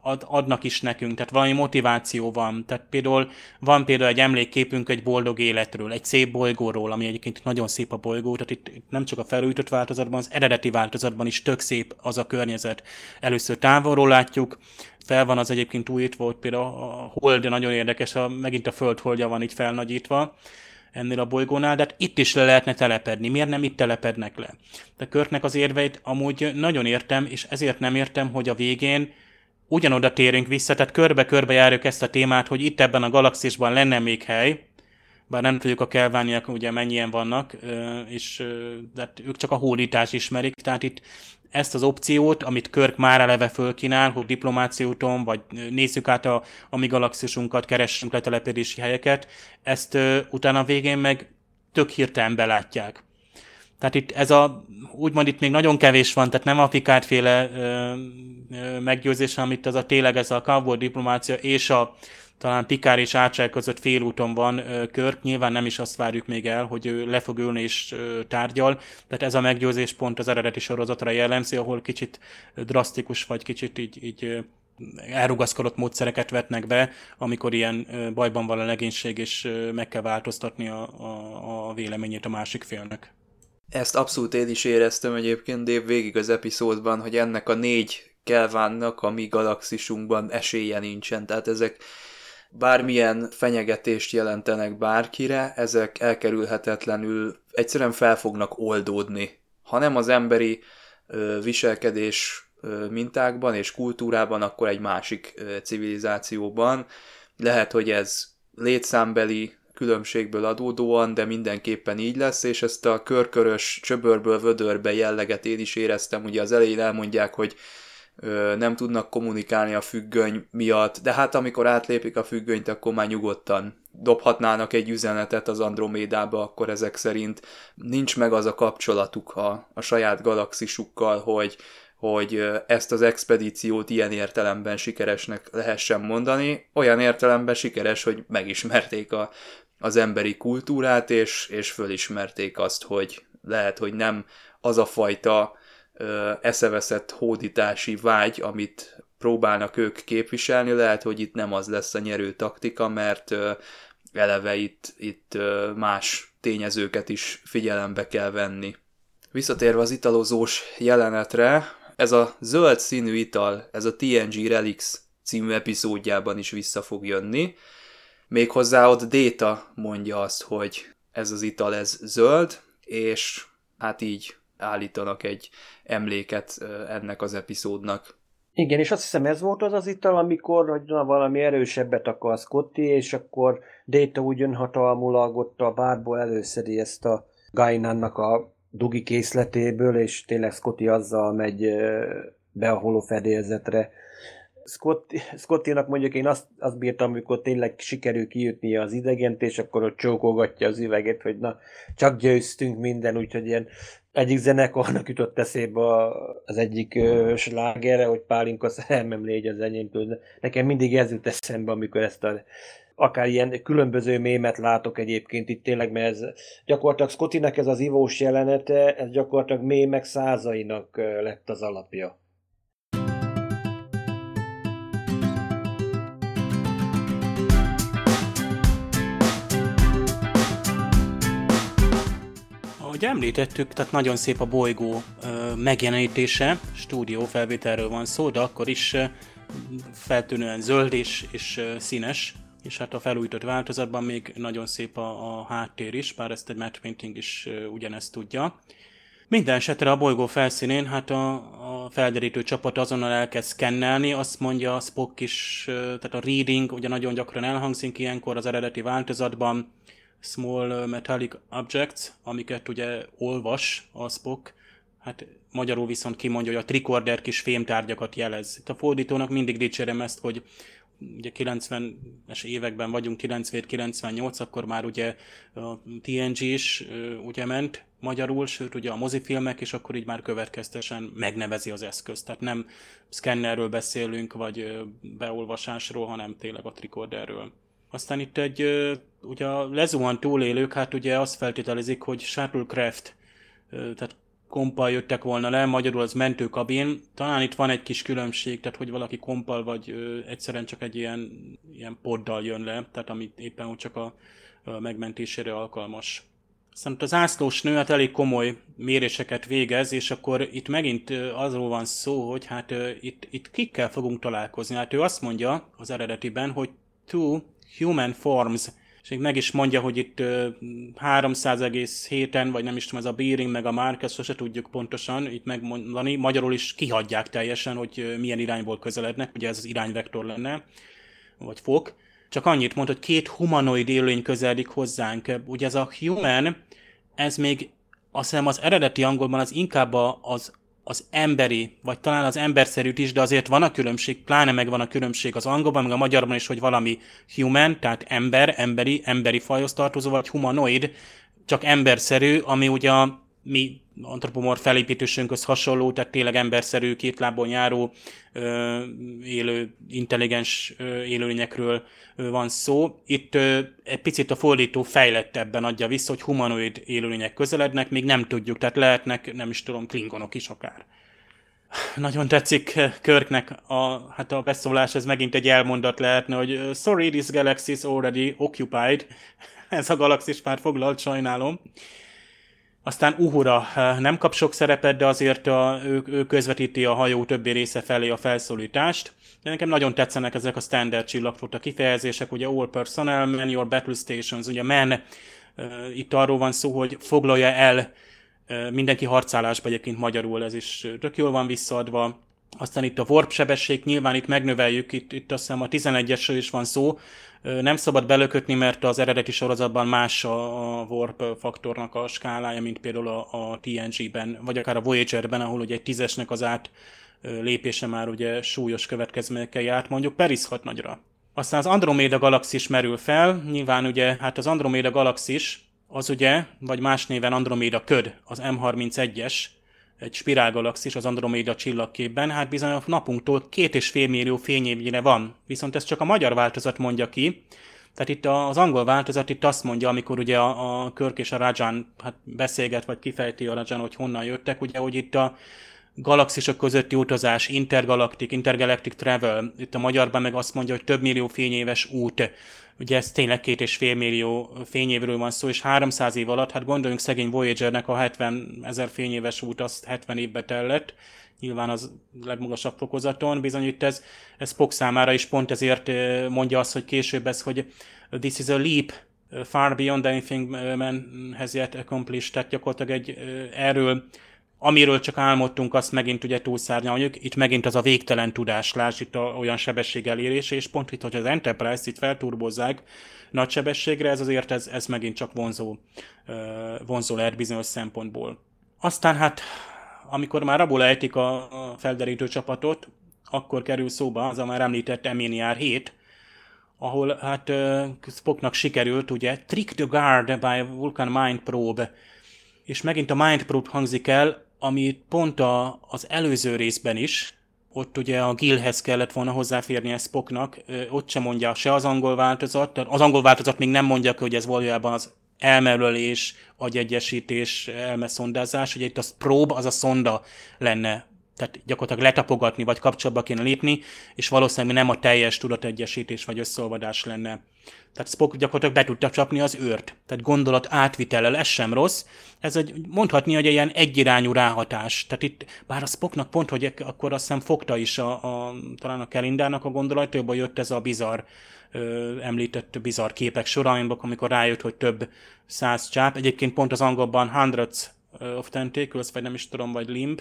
ad, adnak is nekünk, tehát valami motiváció van. Tehát például van például egy emlékképünk egy boldog életről, egy szép bolygóról, ami egyébként nagyon szép a bolygó, tehát itt, nem csak a felújított változatban, az eredeti változatban is tök szép az a környezet. Először távolról látjuk, fel van az egyébként újítva, ott például a hold nagyon érdekes, a, megint a föld holdja van itt felnagyítva ennél a bolygónál, de hát itt is le lehetne telepedni. Miért nem itt telepednek le? De Körknek az érveit amúgy nagyon értem, és ezért nem értem, hogy a végén ugyanoda térünk vissza, tehát körbe-körbe járjuk ezt a témát, hogy itt ebben a galaxisban lenne még hely, bár nem tudjuk a kelvániak ugye mennyien vannak, és de hát ők csak a hódítás ismerik, tehát itt ezt az opciót, amit Körk már eleve fölkínál, hogy diplomációton, vagy nézzük át a, a mi galaxisunkat, keressünk letelepedési helyeket, ezt ö, utána végén meg tök hirtelen belátják. Tehát itt ez a, úgymond itt még nagyon kevés van, tehát nem a Picard féle ö, ö, meggyőzés, amit az a tényleg ez a cowboy diplomácia és a, talán Pikár és Ácsel között félúton van Körk, nyilván nem is azt várjuk még el, hogy ő le fog ülni és tárgyal, tehát ez a meggyőzés pont az eredeti sorozatra jellemzi, ahol kicsit drasztikus, vagy kicsit így, így elrugaszkodott módszereket vetnek be, amikor ilyen bajban van a legénység, és meg kell változtatni a, a, a véleményét a másik félnek. Ezt abszolút én is éreztem egyébként Dave végig az epizódban, hogy ennek a négy Kelvánnak a mi galaxisunkban esélye nincsen. Tehát ezek bármilyen fenyegetést jelentenek bárkire, ezek elkerülhetetlenül egyszerűen fel fognak oldódni. Ha nem az emberi viselkedés ö, mintákban és kultúrában, akkor egy másik civilizációban. Lehet, hogy ez létszámbeli különbségből adódóan, de mindenképpen így lesz, és ezt a körkörös csöbörből vödörbe jelleget én is éreztem, ugye az elején elmondják, hogy nem tudnak kommunikálni a függöny miatt, de hát amikor átlépik a függönyt, akkor már nyugodtan dobhatnának egy üzenetet az Andromédába, akkor ezek szerint nincs meg az a kapcsolatuk a, a saját galaxisukkal, hogy, hogy ezt az expedíciót ilyen értelemben sikeresnek lehessen mondani. Olyan értelemben sikeres, hogy megismerték a, az emberi kultúrát, és, és fölismerték azt, hogy lehet, hogy nem az a fajta eszeveszett hódítási vágy, amit próbálnak ők képviselni, lehet, hogy itt nem az lesz a nyerő taktika, mert eleve itt, itt más tényezőket is figyelembe kell venni. Visszatérve az italozós jelenetre, ez a zöld színű ital, ez a TNG Relics című epizódjában is vissza fog jönni. Méghozzá ott Data mondja azt, hogy ez az ital ez zöld, és hát így állítanak egy emléket ennek az epizódnak. Igen, és azt hiszem ez volt az az ital, amikor hogy na, valami erősebbet akar Scotty, és akkor Data úgy önhatalmulag ott a bárból előszedi ezt a Gainannak a dugi készletéből, és tényleg Scotty azzal megy be a holofedélzetre. Scott, Scottinak mondjuk én azt, azt bírtam, amikor tényleg sikerül kijutnia az idegent, és akkor ott csókolgatja az üveget, hogy na, csak győztünk minden, úgyhogy ilyen egyik zenekarnak jutott eszébe az egyik slágerre, hogy Pálinka szerelmem légy az enyémtől. Nekem mindig ez jut eszembe, amikor ezt a akár ilyen különböző mémet látok egyébként itt tényleg, mert ez gyakorlatilag Scottinek ez az ivós jelenete, ez gyakorlatilag mémek százainak lett az alapja. Ahogy említettük, tehát nagyon szép a bolygó ö, megjelenítése, stúdió felvételről van szó, de akkor is ö, feltűnően zöld és, és ö, színes, és hát a felújított változatban még nagyon szép a, a háttér is, bár ezt egy matte painting is ö, ugyanezt tudja. Minden esetre a bolygó felszínén hát a, a felderítő csapat azonnal elkezd szkennelni, azt mondja a Spock is, tehát a reading ugye nagyon gyakran elhangzik ilyenkor az eredeti változatban, small metallic objects, amiket ugye olvas a Spock, hát magyarul viszont kimondja, hogy a tricorder kis fémtárgyakat jelez. Itt a fordítónak mindig dicsérem ezt, hogy ugye 90-es években vagyunk, 97-98, akkor már ugye a TNG is ugye ment magyarul, sőt ugye a mozifilmek, és akkor így már következtesen megnevezi az eszközt. Tehát nem szkennerről beszélünk, vagy beolvasásról, hanem tényleg a tricorderről. Aztán itt egy, ugye a lezuhan túlélők, hát ugye azt feltételezik, hogy shuttlecraft, tehát kompal jöttek volna le, magyarul az mentőkabin. Talán itt van egy kis különbség, tehát hogy valaki kompal vagy ö, egyszerűen csak egy ilyen, ilyen poddal jön le, tehát amit éppen csak a, a megmentésére alkalmas. Aztán az ászlós nő hát elég komoly méréseket végez, és akkor itt megint azról van szó, hogy hát itt, itt kikkel fogunk találkozni. Hát ő azt mondja az eredetiben, hogy two human forms és meg is mondja, hogy itt 300,7-en, vagy nem is tudom, ez a Beering, meg a Marcus, sose tudjuk pontosan itt megmondani. Magyarul is kihagyják teljesen, hogy milyen irányból közelednek, ugye ez az irányvektor lenne, vagy fok. Csak annyit mond, hogy két humanoid élőlény közeledik hozzánk. Ugye ez a human, ez még azt hiszem az eredeti angolban az inkább az az emberi, vagy talán az emberszerűt is, de azért van a különbség, pláne meg van a különbség az angolban, meg a magyarban is, hogy valami human, tehát ember, emberi, emberi fajhoz tartozó, vagy humanoid, csak emberszerű, ami ugye a mi antropomorf felépítésünkhöz hasonló, tehát tényleg emberszerű, két lábon járó, élő, intelligens élőlényekről van szó. Itt egy picit a fordító fejlettebben adja vissza, hogy humanoid élőlények közelednek, még nem tudjuk, tehát lehetnek, nem is tudom, klingonok is akár. Nagyon tetszik Körknek a, hát a beszólás, ez megint egy elmondat lehetne, hogy sorry, this galaxy is already occupied. Ez a galaxis már foglalt, sajnálom. Aztán Uhura eh, nem kap sok szerepet, de azért a, ő, ő közvetíti a hajó többi része felé a felszólítást. De nekem nagyon tetszenek ezek a standard csillagflotta kifejezések, ugye all personnel, man your battle stations, ugye man, eh, itt arról van szó, hogy foglalja el eh, mindenki harcálásba egyébként magyarul, ez is tök jól van visszaadva. Aztán itt a warp sebesség, nyilván itt megnöveljük, itt, itt azt hiszem a 11-esről is van szó, nem szabad belökötni, mert az eredeti sorozatban más a warp faktornak a skálája, mint például a, a TNG-ben, vagy akár a Voyager-ben, ahol ugye egy tízesnek az át lépése már ugye súlyos következményekkel járt, mondjuk Peris nagyra. Aztán az Andromeda galaxis merül fel, nyilván ugye, hát az Andromeda galaxis, az ugye, vagy más néven Andromeda köd, az M31-es, egy spirálgalaxis az Andromeda csillagképben, hát bizony a napunktól két és fél millió fényévnyire van. Viszont ez csak a magyar változat mondja ki, tehát itt az angol változat itt azt mondja, amikor ugye a, a Körk és a Rajan hát beszélget, vagy kifejti a Rajan, hogy honnan jöttek, ugye, hogy itt a galaxisok közötti utazás, intergalaktik, intergalactic travel, itt a magyarban meg azt mondja, hogy több millió fényéves út, ugye ez tényleg két és fél millió fényévről van szó, és 300 év alatt, hát gondoljunk szegény Voyagernek a 70 ezer fényéves út, azt 70 évbe tellett, nyilván az legmagasabb fokozaton, bizony itt ez, ez Spock számára is pont ezért mondja azt, hogy később ez, hogy this is a leap far beyond anything man has yet accomplished, tehát gyakorlatilag egy erről amiről csak álmodtunk, azt megint ugye túlszárnyaljuk, itt megint az a végtelen tudáslás, itt a, olyan sebesség elérése, és pont itt, hogy az Enterprise-t itt felturbozzák nagy sebességre, ez azért ez, ez megint csak vonzó, vonzó lehet bizonyos szempontból. Aztán hát, amikor már abból ejtik a, a felderítő csapatot, akkor kerül szóba az a már említett Eminiár 7, ahol hát Spocknak sikerült ugye Trick the Guard by Vulcan Mind Probe, és megint a Mind Probe hangzik el, ami pont a, az előző részben is, ott ugye a Gilhez kellett volna hozzáférni Spocknak, ott sem mondja se az angol változat, az angol változat még nem mondja hogy ez valójában az elmerülés, agyegyesítés, elmeszondázás, ugye itt a probe, az a szonda lenne tehát gyakorlatilag letapogatni, vagy kapcsolatba kéne lépni, és valószínűleg nem a teljes tudategyesítés vagy összeolvadás lenne. Tehát Spock gyakorlatilag be tudta csapni az őrt. Tehát gondolat átvitellel, ez sem rossz. Ez egy, mondhatni, hogy egy ilyen egyirányú ráhatás. Tehát itt, bár a Spocknak pont, hogy akkor azt hiszem fogta is a, a talán a Kelindának a gondolataiból jött ez a bizarr ö, említett bizarr képek sorainkban, amikor rájött, hogy több száz csáp. Egyébként pont az angolban hundreds of tentacles, vagy nem is tudom, vagy limb,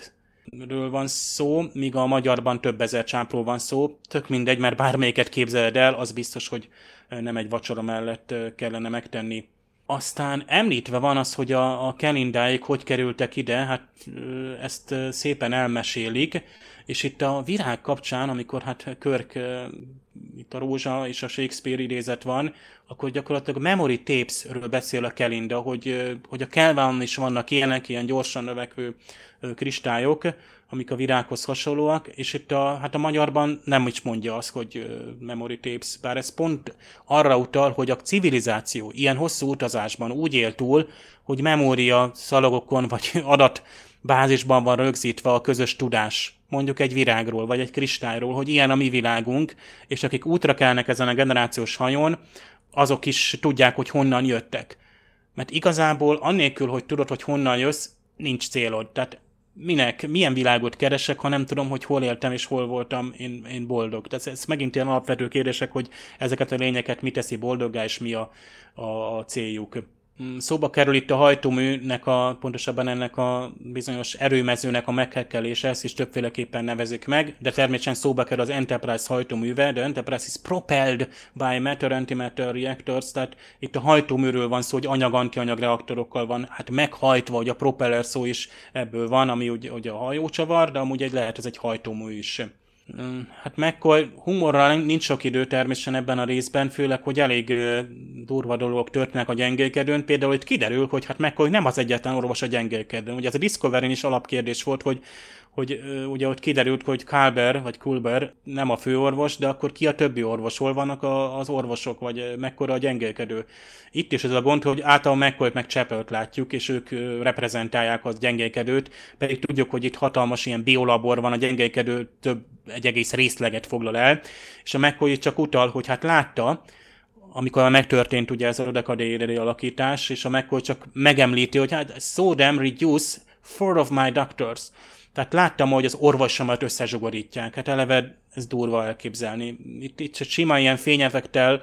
ről van szó, míg a magyarban több ezer csápról van szó. Tök mindegy, mert bármelyiket képzeled el, az biztos, hogy nem egy vacsora mellett kellene megtenni. Aztán említve van az, hogy a, a Kelindáik hogy kerültek ide, hát ezt szépen elmesélik, és itt a virág kapcsán, amikor hát Körk, itt a Rózsa és a Shakespeare idézet van, akkor gyakorlatilag memory tapesről beszél a Kelinda, hogy, hogy a Kelván is vannak ilyenek, ilyen gyorsan növekvő kristályok, amik a virághoz hasonlóak, és itt a, hát a magyarban nem is mondja azt, hogy memory tapes, bár ez pont arra utal, hogy a civilizáció ilyen hosszú utazásban úgy él túl, hogy memória szalagokon vagy adatbázisban van rögzítve a közös tudás, mondjuk egy virágról, vagy egy kristályról, hogy ilyen a mi világunk, és akik útra kelnek ezen a generációs hajón, azok is tudják, hogy honnan jöttek. Mert igazából annélkül, hogy tudod, hogy honnan jössz, nincs célod. Tehát minek, milyen világot keresek, ha nem tudom, hogy hol éltem és hol voltam én, én boldog. Tehát ez megint ilyen alapvető kérdések, hogy ezeket a lényeket mi teszi boldoggá, és mi a, a, a céljuk. Mm, szóba kerül itt a hajtóműnek, a, pontosabban ennek a bizonyos erőmezőnek a meghekkelése, ezt is többféleképpen nevezik meg, de természetesen szóba kerül az Enterprise hajtóműve, the Enterprise is propelled by matter-antimatter reactors, tehát itt a hajtóműről van szó, hogy anyag-antianyag reaktorokkal van hát meghajtva, hogy a propeller szó is ebből van, ami ugye, ugye a hajócsavar, de amúgy egy lehet ez egy hajtómű is. Hát McCoy humorral nincs sok idő természetesen ebben a részben, főleg, hogy elég durva dolgok történnek a gyengélkedőn. Például itt kiderül, hogy hát McCoy nem az egyetlen orvos a gyengélkedőn. Ugye ez a discovery is alapkérdés volt, hogy hogy ugye ott kiderült, hogy Kalber vagy Kulber nem a főorvos, de akkor ki a többi orvos? Hol vannak a, az orvosok, vagy mekkora a gyengélkedő? Itt is ez a gond, hogy általában McCoy meg Chapel-t látjuk, és ők reprezentálják az gyengélkedőt, pedig tudjuk, hogy itt hatalmas ilyen biolabor van, a gyengélkedő több, egy egész részleget foglal el, és a McCoy csak utal, hogy hát látta, amikor megtörtént ugye ez a dekadéri alakítás, és a McCoy csak megemlíti, hogy hát so damn reduce four of my doctors. Tehát láttam, hogy az orvosomat összezsugorítják. Hát eleve ez durva elképzelni. Itt, itt sima ilyen fényefektel,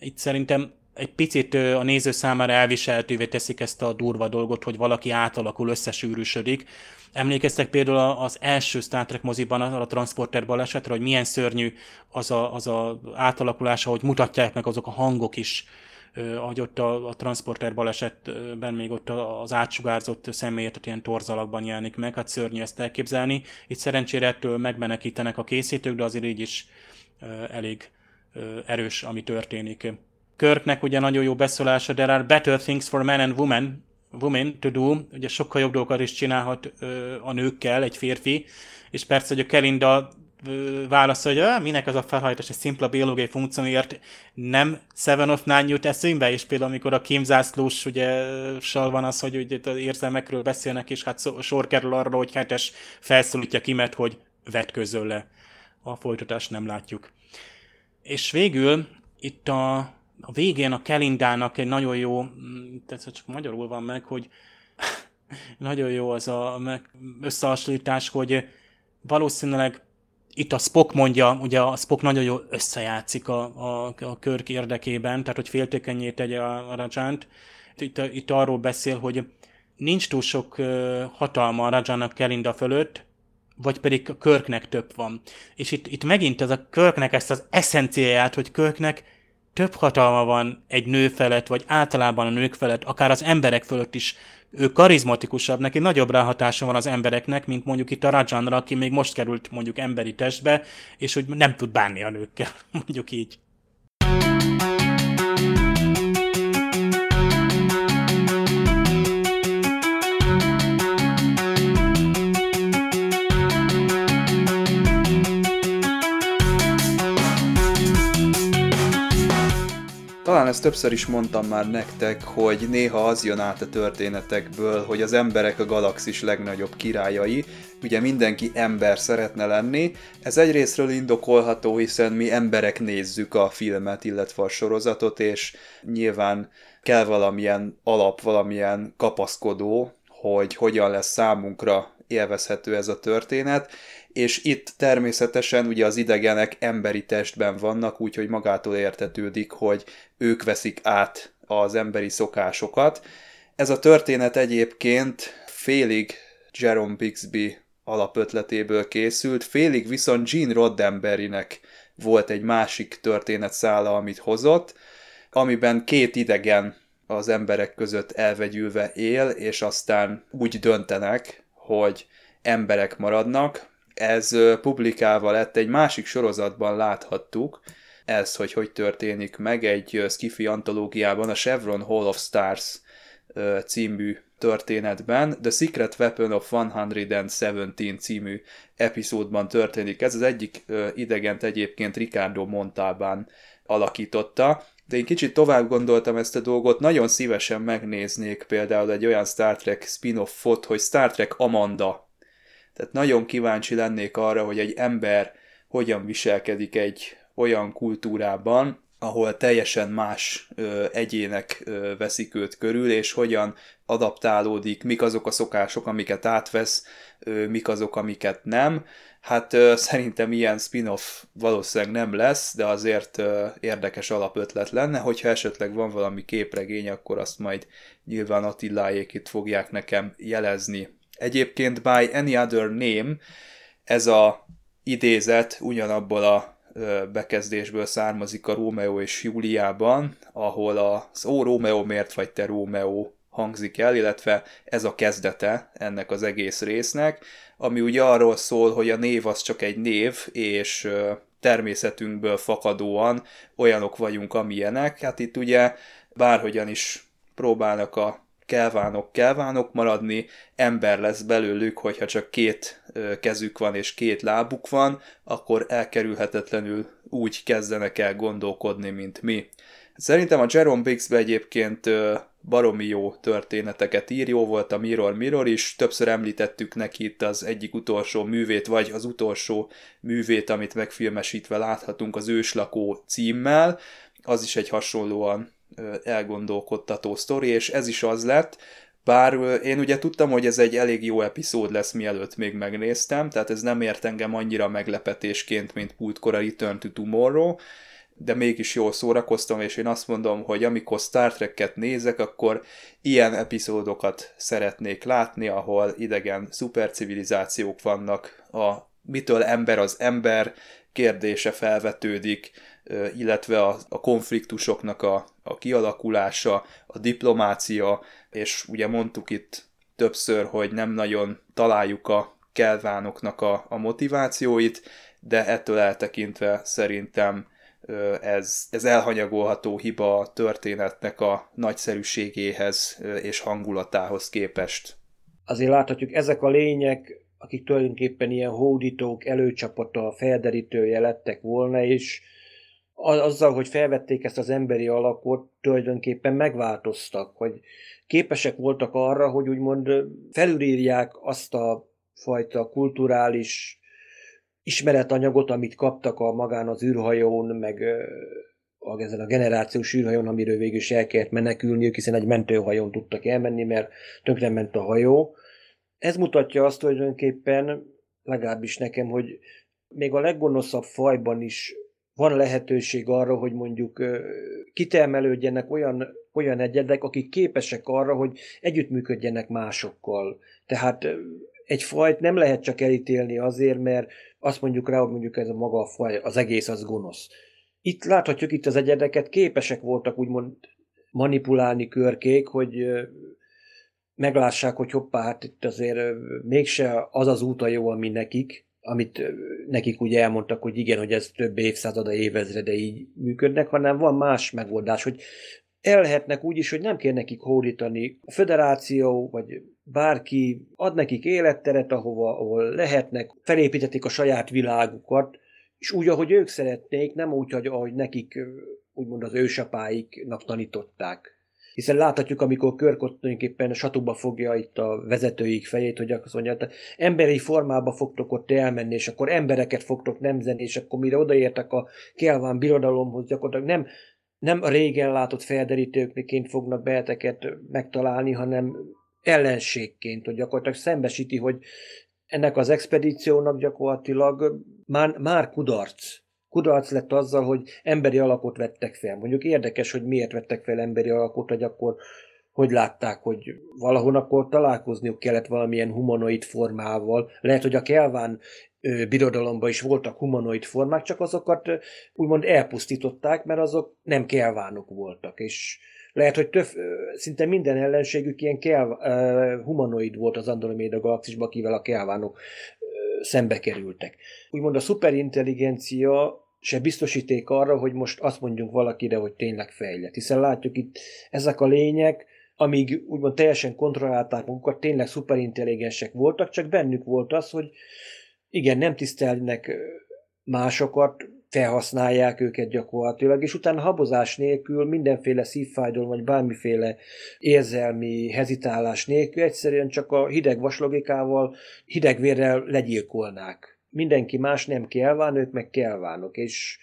itt szerintem egy picit a néző számára elviselhetővé teszik ezt a durva dolgot, hogy valaki átalakul, összesűrűsödik. Emlékeztek például az első Star Trek moziban a transporter balesetre, hogy milyen szörnyű az a, az a átalakulása, hogy mutatják meg azok a hangok is, ahogy ott a, a transporter balesetben még ott az átsugárzott személyet ilyen torzalakban jelenik meg, hát szörnyű ezt elképzelni. Itt szerencsére ettől megmenekítenek a készítők, de azért így is elég erős, ami történik. Körknek ugye nagyon jó beszólása, there are better things for men and women, women to do, ugye sokkal jobb dolgokat is csinálhat a nőkkel egy férfi, és persze, hogy a Kelinda válasz, hogy ah, minek az a felhajtás, egy szimpla biológiai funkcióért nem Seven of Nine jut eszünkbe, és például amikor a kémzászlós ugye sal van az, hogy ugye az érzelmekről beszélnek, és hát sor kerül arra, hogy hetes felszólítja Kimet, hogy vetközöl le. A folytatást nem látjuk. És végül itt a, a végén a Kelindának egy nagyon jó, mm, tehát csak magyarul van meg, hogy nagyon jó az a összehasonlítás, hogy valószínűleg itt a Spock mondja, ugye a Spock nagyon jól összejátszik a, a, a körk érdekében, tehát hogy féltékenyé tegye a, a Rajánt. Itt, itt arról beszél, hogy nincs túl sok hatalma a Rajának Kelinda fölött, vagy pedig a Körknek több van. És itt, itt megint ez a Körknek ezt az eszenciáját, hogy Körknek több hatalma van egy nő felett, vagy általában a nők felett, akár az emberek fölött is ő karizmatikusabb, neki nagyobb ráhatása van az embereknek, mint mondjuk itt a Rajanra, aki még most került mondjuk emberi testbe, és hogy nem tud bánni a nőkkel, mondjuk így. Talán ezt többször is mondtam már nektek, hogy néha az jön át a történetekből, hogy az emberek a galaxis legnagyobb királyai, ugye mindenki ember szeretne lenni. Ez egyrésztről indokolható, hiszen mi emberek nézzük a filmet, illetve a sorozatot, és nyilván kell valamilyen alap, valamilyen kapaszkodó, hogy hogyan lesz számunkra élvezhető ez a történet, és itt természetesen ugye az idegenek emberi testben vannak, úgyhogy magától értetődik, hogy ők veszik át az emberi szokásokat. Ez a történet egyébként félig Jerome Bixby alapötletéből készült, félig viszont Gene Roddenberrynek volt egy másik történetszála, amit hozott, amiben két idegen az emberek között elvegyülve él, és aztán úgy döntenek, hogy emberek maradnak. Ez publikálva lett, egy másik sorozatban láthattuk, ez, hogy hogy történik meg egy skifi antológiában, a Chevron Hall of Stars című történetben, The Secret Weapon of 117 című epizódban történik. Ez az egyik idegent egyébként Ricardo Montalbán alakította, de én kicsit tovább gondoltam ezt a dolgot, nagyon szívesen megnéznék például egy olyan Star Trek spin-offot, hogy Star Trek Amanda. Tehát nagyon kíváncsi lennék arra, hogy egy ember hogyan viselkedik egy olyan kultúrában, ahol teljesen más ö, egyének ö, veszik őt körül, és hogyan adaptálódik, mik azok a szokások, amiket átvesz, ö, mik azok, amiket nem. Hát ö, szerintem ilyen spin-off valószínűleg nem lesz, de azért ö, érdekes alapötlet lenne, hogyha esetleg van valami képregény, akkor azt majd nyilván Attiláék itt fogják nekem jelezni. Egyébként by any other name, ez a idézet ugyanabból a bekezdésből származik a Rómeó és Júliában, ahol az Ó Rómeó, miért vagy te Rómeó hangzik el, illetve ez a kezdete ennek az egész résznek, ami ugye arról szól, hogy a név az csak egy név, és természetünkből fakadóan olyanok vagyunk, amilyenek. Hát itt ugye bárhogyan is próbálnak a kelvánok kelvánok maradni, ember lesz belőlük, hogyha csak két kezük van és két lábuk van, akkor elkerülhetetlenül úgy kezdenek el gondolkodni, mint mi. Szerintem a Jerome Bixby egyébként baromi jó történeteket ír, jó volt a Mirror Mirror is, többször említettük neki itt az egyik utolsó művét, vagy az utolsó művét, amit megfilmesítve láthatunk az őslakó címmel, az is egy hasonlóan elgondolkodtató sztori, és ez is az lett, bár én ugye tudtam, hogy ez egy elég jó epizód lesz, mielőtt még megnéztem, tehát ez nem ért engem annyira meglepetésként, mint múltkor a Return to Tomorrow, de mégis jól szórakoztam, és én azt mondom, hogy amikor Star Trek-et nézek, akkor ilyen epizódokat szeretnék látni, ahol idegen szupercivilizációk vannak, a mitől ember az ember kérdése felvetődik, illetve a, a konfliktusoknak a, a kialakulása, a diplomácia, és ugye mondtuk itt többször, hogy nem nagyon találjuk a kelvánoknak a, a motivációit, de ettől eltekintve szerintem ez, ez elhanyagolható hiba a történetnek a nagyszerűségéhez és hangulatához képest. Azért láthatjuk, ezek a lények, akik tulajdonképpen ilyen hódítók, előcsapata, felderítője lettek volna, és azzal, hogy felvették ezt az emberi alakot, tulajdonképpen megváltoztak, hogy képesek voltak arra, hogy úgymond felülírják azt a fajta kulturális ismeretanyagot, amit kaptak a magán az űrhajón, meg a, ezen a generációs űrhajón, amiről végül is el kellett menekülniük, hiszen egy mentőhajón tudtak elmenni, mert ment a hajó. Ez mutatja azt tulajdonképpen, legalábbis nekem, hogy még a leggonoszabb fajban is van lehetőség arra, hogy mondjuk kitermelődjenek olyan, olyan egyedek, akik képesek arra, hogy együttműködjenek másokkal. Tehát egy fajt nem lehet csak elítélni azért, mert azt mondjuk rá, hogy mondjuk ez a maga a faj, az egész az gonosz. Itt láthatjuk itt az egyedeket, képesek voltak úgymond manipulálni körkék, hogy meglássák, hogy hoppá, hát itt azért mégse az az út a jó, ami nekik, amit nekik ugye elmondtak, hogy igen, hogy ez több évszázada, évezrede így működnek, hanem van más megoldás, hogy el lehetnek úgy is, hogy nem kell nekik hódítani. A föderáció, vagy bárki ad nekik életteret, ahova, ahol lehetnek, felépítetik a saját világukat, és úgy, ahogy ők szeretnék, nem úgy, hogy ahogy nekik úgymond az ősapáiknak tanították. Hiszen láthatjuk, amikor Körk ott tulajdonképpen satuba fogja itt a vezetőik fejét, hogy azt mondja, hogy emberi formába fogtok ott elmenni, és akkor embereket fogtok nemzeni, és akkor mire odaértek a Kelván birodalomhoz, gyakorlatilag nem, nem a régen látott felderítőkként fognak beheteket megtalálni, hanem ellenségként, hogy gyakorlatilag szembesíti, hogy ennek az expedíciónak gyakorlatilag már, már kudarc. Kudarc lett azzal, hogy emberi alakot vettek fel. Mondjuk érdekes, hogy miért vettek fel emberi alakot, hogy akkor hogy látták, hogy valahol akkor találkozniuk kellett valamilyen humanoid formával. Lehet, hogy a Kelván birodalomban is voltak humanoid formák, csak azokat úgymond elpusztították, mert azok nem kelvánok voltak, és lehet, hogy több, szinte minden ellenségük ilyen kell, humanoid volt az Andromeda galaxisban, akivel a kelvánok szembe kerültek. Úgymond a szuperintelligencia se biztosíték arra, hogy most azt mondjunk valakire, hogy tényleg fejlett. Hiszen látjuk itt ezek a lények, amíg úgymond teljesen kontrollálták magukat, tényleg szuperintelligensek voltak, csak bennük volt az, hogy igen, nem tisztelnek másokat, felhasználják őket gyakorlatilag, és utána habozás nélkül, mindenféle szívfájdalom, vagy bármiféle érzelmi hezitálás nélkül egyszerűen csak a hideg vaslogikával, hidegvérrel legyilkolnák. Mindenki más nem kelván, ők meg kelvánok, és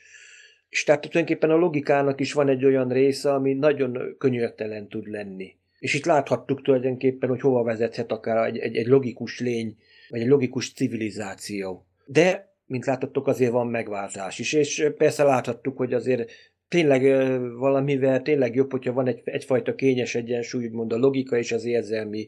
és tehát tulajdonképpen a logikának is van egy olyan része, ami nagyon könyörtelen tud lenni. És itt láthattuk tulajdonképpen, hogy hova vezethet akár egy, egy, egy logikus lény, vagy egy logikus civilizáció. De mint láthattuk, azért van megváltás is, és persze láthattuk, hogy azért tényleg valamivel tényleg jobb, hogyha van egy, egyfajta kényes egyensúly, úgymond a logika és az érzelmi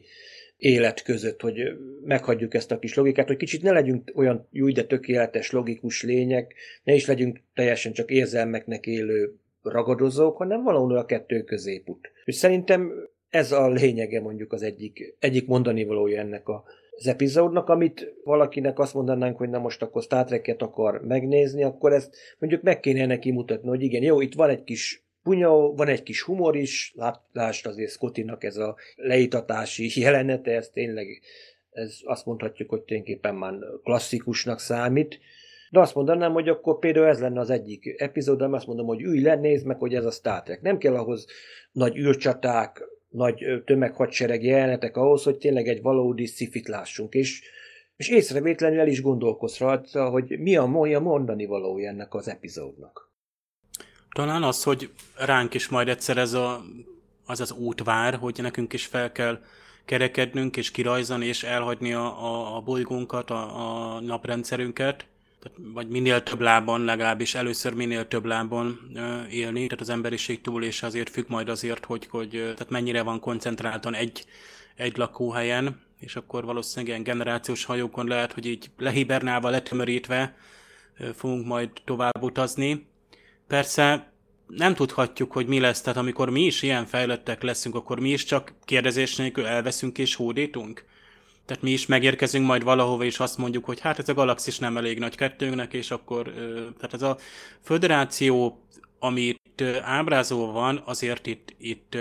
élet között, hogy meghagyjuk ezt a kis logikát, hogy kicsit ne legyünk olyan jó, de tökéletes, logikus lények, ne is legyünk teljesen csak érzelmeknek élő ragadozók, hanem valahol a kettő középút. És szerintem ez a lényege mondjuk az egyik, egyik mondani valója ennek a az epizódnak, amit valakinek azt mondanánk, hogy na most akkor Star Trek-et akar megnézni, akkor ezt mondjuk meg kéne neki mutatni, hogy igen, jó, itt van egy kis punya, van egy kis humor is, lásd azért Scottinak ez a leítatási jelenete, ez tényleg, ez azt mondhatjuk, hogy tulajdonképpen már klasszikusnak számít, de azt mondanám, hogy akkor például ez lenne az egyik epizód, ami azt mondom, hogy ülj le, nézd meg, hogy ez a Star Trek. Nem kell ahhoz nagy űrcsaták, nagy tömeghadsereg jelenetek ahhoz, hogy tényleg egy valódi szifit lássunk, és, és észrevétlenül el is gondolkoz rajta, hogy mi a, mi a mondani valója ennek az epizódnak. Talán az, hogy ránk is majd egyszer ez a, az az út vár, hogy nekünk is fel kell kerekednünk, és kirajzani, és elhagyni a, a, a bolygónkat, a, a naprendszerünket, vagy minél több lábon, legalábbis először minél több lábon élni, tehát az emberiség túlése azért függ majd azért, hogy, hogy tehát mennyire van koncentráltan egy, egy lakóhelyen, és akkor valószínűleg ilyen generációs hajókon lehet, hogy így lehibernálva, letömörítve fogunk majd tovább utazni. Persze nem tudhatjuk, hogy mi lesz, tehát amikor mi is ilyen fejlettek leszünk, akkor mi is csak kérdezés nélkül elveszünk és hódítunk. Tehát mi is megérkezünk majd valahova, és azt mondjuk, hogy hát ez a galaxis nem elég nagy kettőnknek, és akkor, tehát ez a föderáció, amit ábrázolva van, azért itt, itt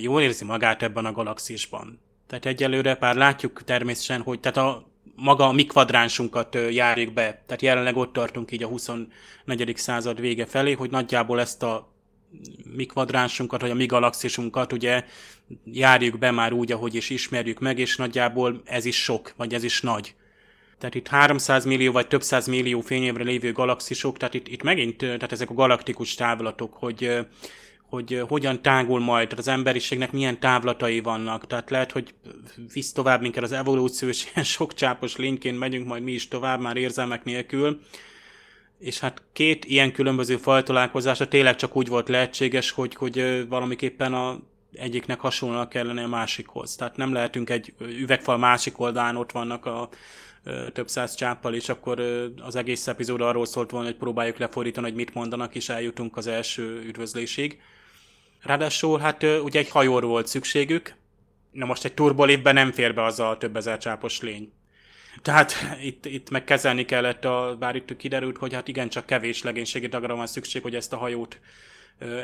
jól érzi magát ebben a galaxisban. Tehát egyelőre pár látjuk természetesen, hogy tehát a maga a mi kvadránsunkat járjuk be. Tehát jelenleg ott tartunk így a 24. század vége felé, hogy nagyjából ezt a mi kvadránsunkat, vagy a mi galaxisunkat ugye járjuk be már úgy, ahogy is ismerjük meg, és nagyjából ez is sok, vagy ez is nagy. Tehát itt 300 millió vagy több száz millió fényévre lévő galaxisok, tehát itt, itt megint, tehát ezek a galaktikus távlatok, hogy, hogy hogyan tágul majd, tehát az emberiségnek milyen távlatai vannak, tehát lehet, hogy visz tovább minket az evolúció, és ilyen sok csápos lényként megyünk majd mi is tovább, már érzelmek nélkül, és hát két ilyen különböző fajtalálkozása tényleg csak úgy volt lehetséges, hogy, hogy valamiképpen a egyiknek hasonlóan kellene a másikhoz. Tehát nem lehetünk egy üvegfal másik oldalán, ott vannak a több száz csáppal, és akkor az egész epizód arról szólt volna, hogy próbáljuk lefordítani, hogy mit mondanak, és eljutunk az első üdvözlésig. Ráadásul hát ugye egy hajóról volt szükségük, na most egy turbolépben nem fér be az a több ezer csápos lény. Tehát itt, itt meg kezelni kellett, a, bár itt kiderült, hogy hát igen, csak kevés legénységi dagra van szükség, hogy ezt a hajót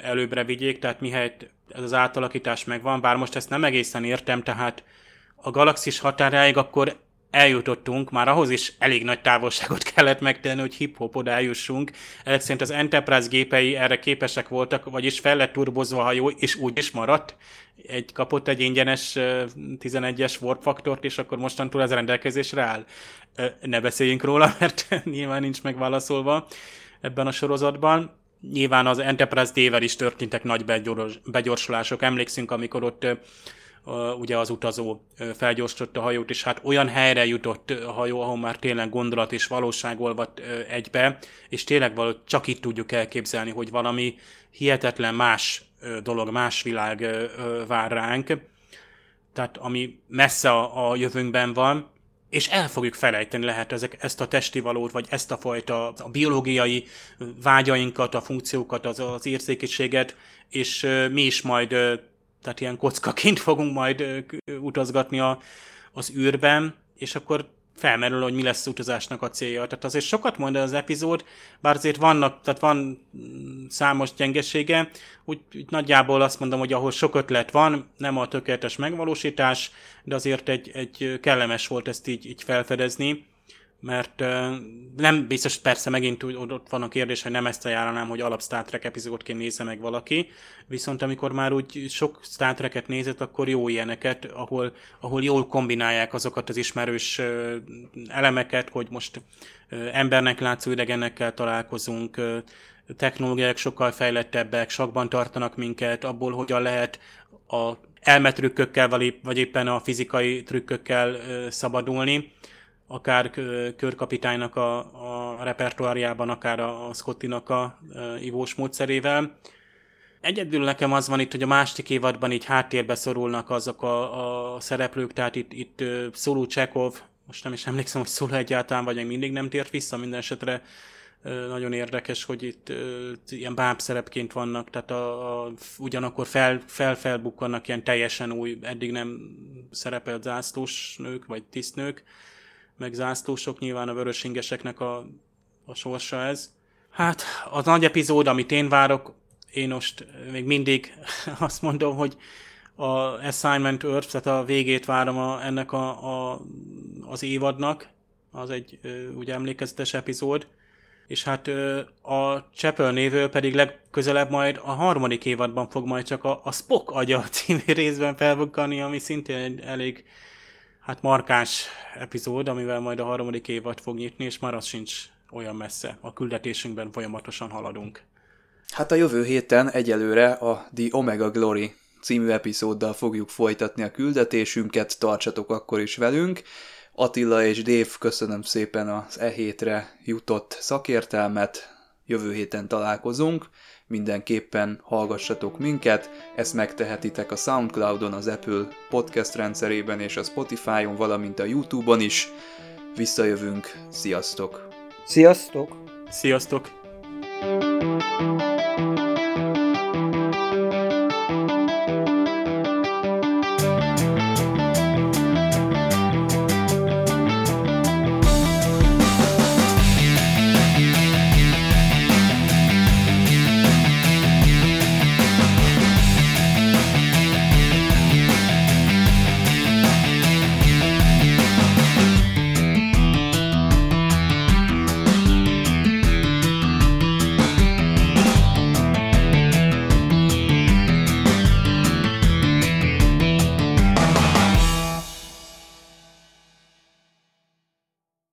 előbbre vigyék, tehát mihelyt ez az átalakítás megvan, bár most ezt nem egészen értem, tehát a galaxis határáig akkor eljutottunk, már ahhoz is elég nagy távolságot kellett megtenni, hogy hip-hop oda eljussunk. Szerint az Enterprise gépei erre képesek voltak, vagyis fel lett turbozva a hajó, és úgy is maradt. Egy, kapott egy ingyenes 11-es warp faktort, és akkor mostantól ez rendelkezésre áll. Ne beszéljünk róla, mert nyilván nincs megválaszolva ebben a sorozatban. Nyilván az Enterprise D-vel is történtek nagy begyorsulások. Emlékszünk, amikor ott ugye az utazó felgyorsította a hajót, és hát olyan helyre jutott a hajó, ahol már tényleg gondolat és valóság olvat egybe, és tényleg csak itt tudjuk elképzelni, hogy valami hihetetlen más dolog, más világ vár ránk, tehát ami messze a, a jövőnkben van, és el fogjuk felejteni lehet ezek, ezt a testi valót, vagy ezt a fajta a biológiai vágyainkat, a funkciókat, az, az érzékenységet, és mi is majd tehát ilyen kockaként fogunk majd utazgatni a, az űrben, és akkor felmerül, hogy mi lesz utazásnak a célja. Tehát azért sokat mond az epizód, bár azért vannak, tehát van mm, számos gyengesége, úgy, úgy nagyjából azt mondom, hogy ahol sok ötlet van, nem a tökéletes megvalósítás, de azért egy, egy kellemes volt ezt így, így felfedezni mert nem biztos, persze megint ott van a kérdés, hogy nem ezt ajánlanám, hogy alap Star Trek epizódként nézze meg valaki, viszont amikor már úgy sok Star Trek-et nézett, akkor jó ilyeneket, ahol, ahol jól kombinálják azokat az ismerős elemeket, hogy most embernek látszó idegenekkel találkozunk, technológiák sokkal fejlettebbek, sakban tartanak minket, abból hogyan lehet a elmetrükkökkel, vagy éppen a fizikai trükkökkel szabadulni akár körkapitánynak a, a repertoárjában, akár a, Scottinak a, a ivós módszerével. Egyedül nekem az van itt, hogy a másik évadban így háttérbe szorulnak azok a, a szereplők, tehát itt, itt Szolú Csekov, most nem is emlékszem, hogy Szolú egyáltalán, vagy még mindig nem tért vissza, minden esetre nagyon érdekes, hogy itt ilyen báb szerepként vannak, tehát a, a, ugyanakkor fel, fel-felbukkannak ilyen teljesen új, eddig nem szerepelt zászlós nők, vagy tisztnők, meg zászlósok, nyilván a vörösingeseknek a, a sorsa ez. Hát, az nagy epizód, amit én várok, én most még mindig azt mondom, hogy a Assignment Earth, tehát a végét várom a, ennek a, a, az évadnak, az egy ugye emlékezetes epizód, és hát a Chapel névő pedig legközelebb majd a harmadik évadban fog majd csak a, a Spock agya című részben felbukkani, ami szintén egy elég hát markáns epizód, amivel majd a harmadik évad fog nyitni, és már az sincs olyan messze. A küldetésünkben folyamatosan haladunk. Hát a jövő héten egyelőre a The Omega Glory című epizóddal fogjuk folytatni a küldetésünket, tartsatok akkor is velünk. Attila és Dave, köszönöm szépen az e hétre jutott szakértelmet, jövő héten találkozunk mindenképpen hallgassatok minket, ezt megtehetitek a Soundcloudon, az Apple podcast rendszerében és a Spotify-on, valamint a YouTube-on is. Visszajövünk, sziasztok! Sziasztok! Sziasztok! thank you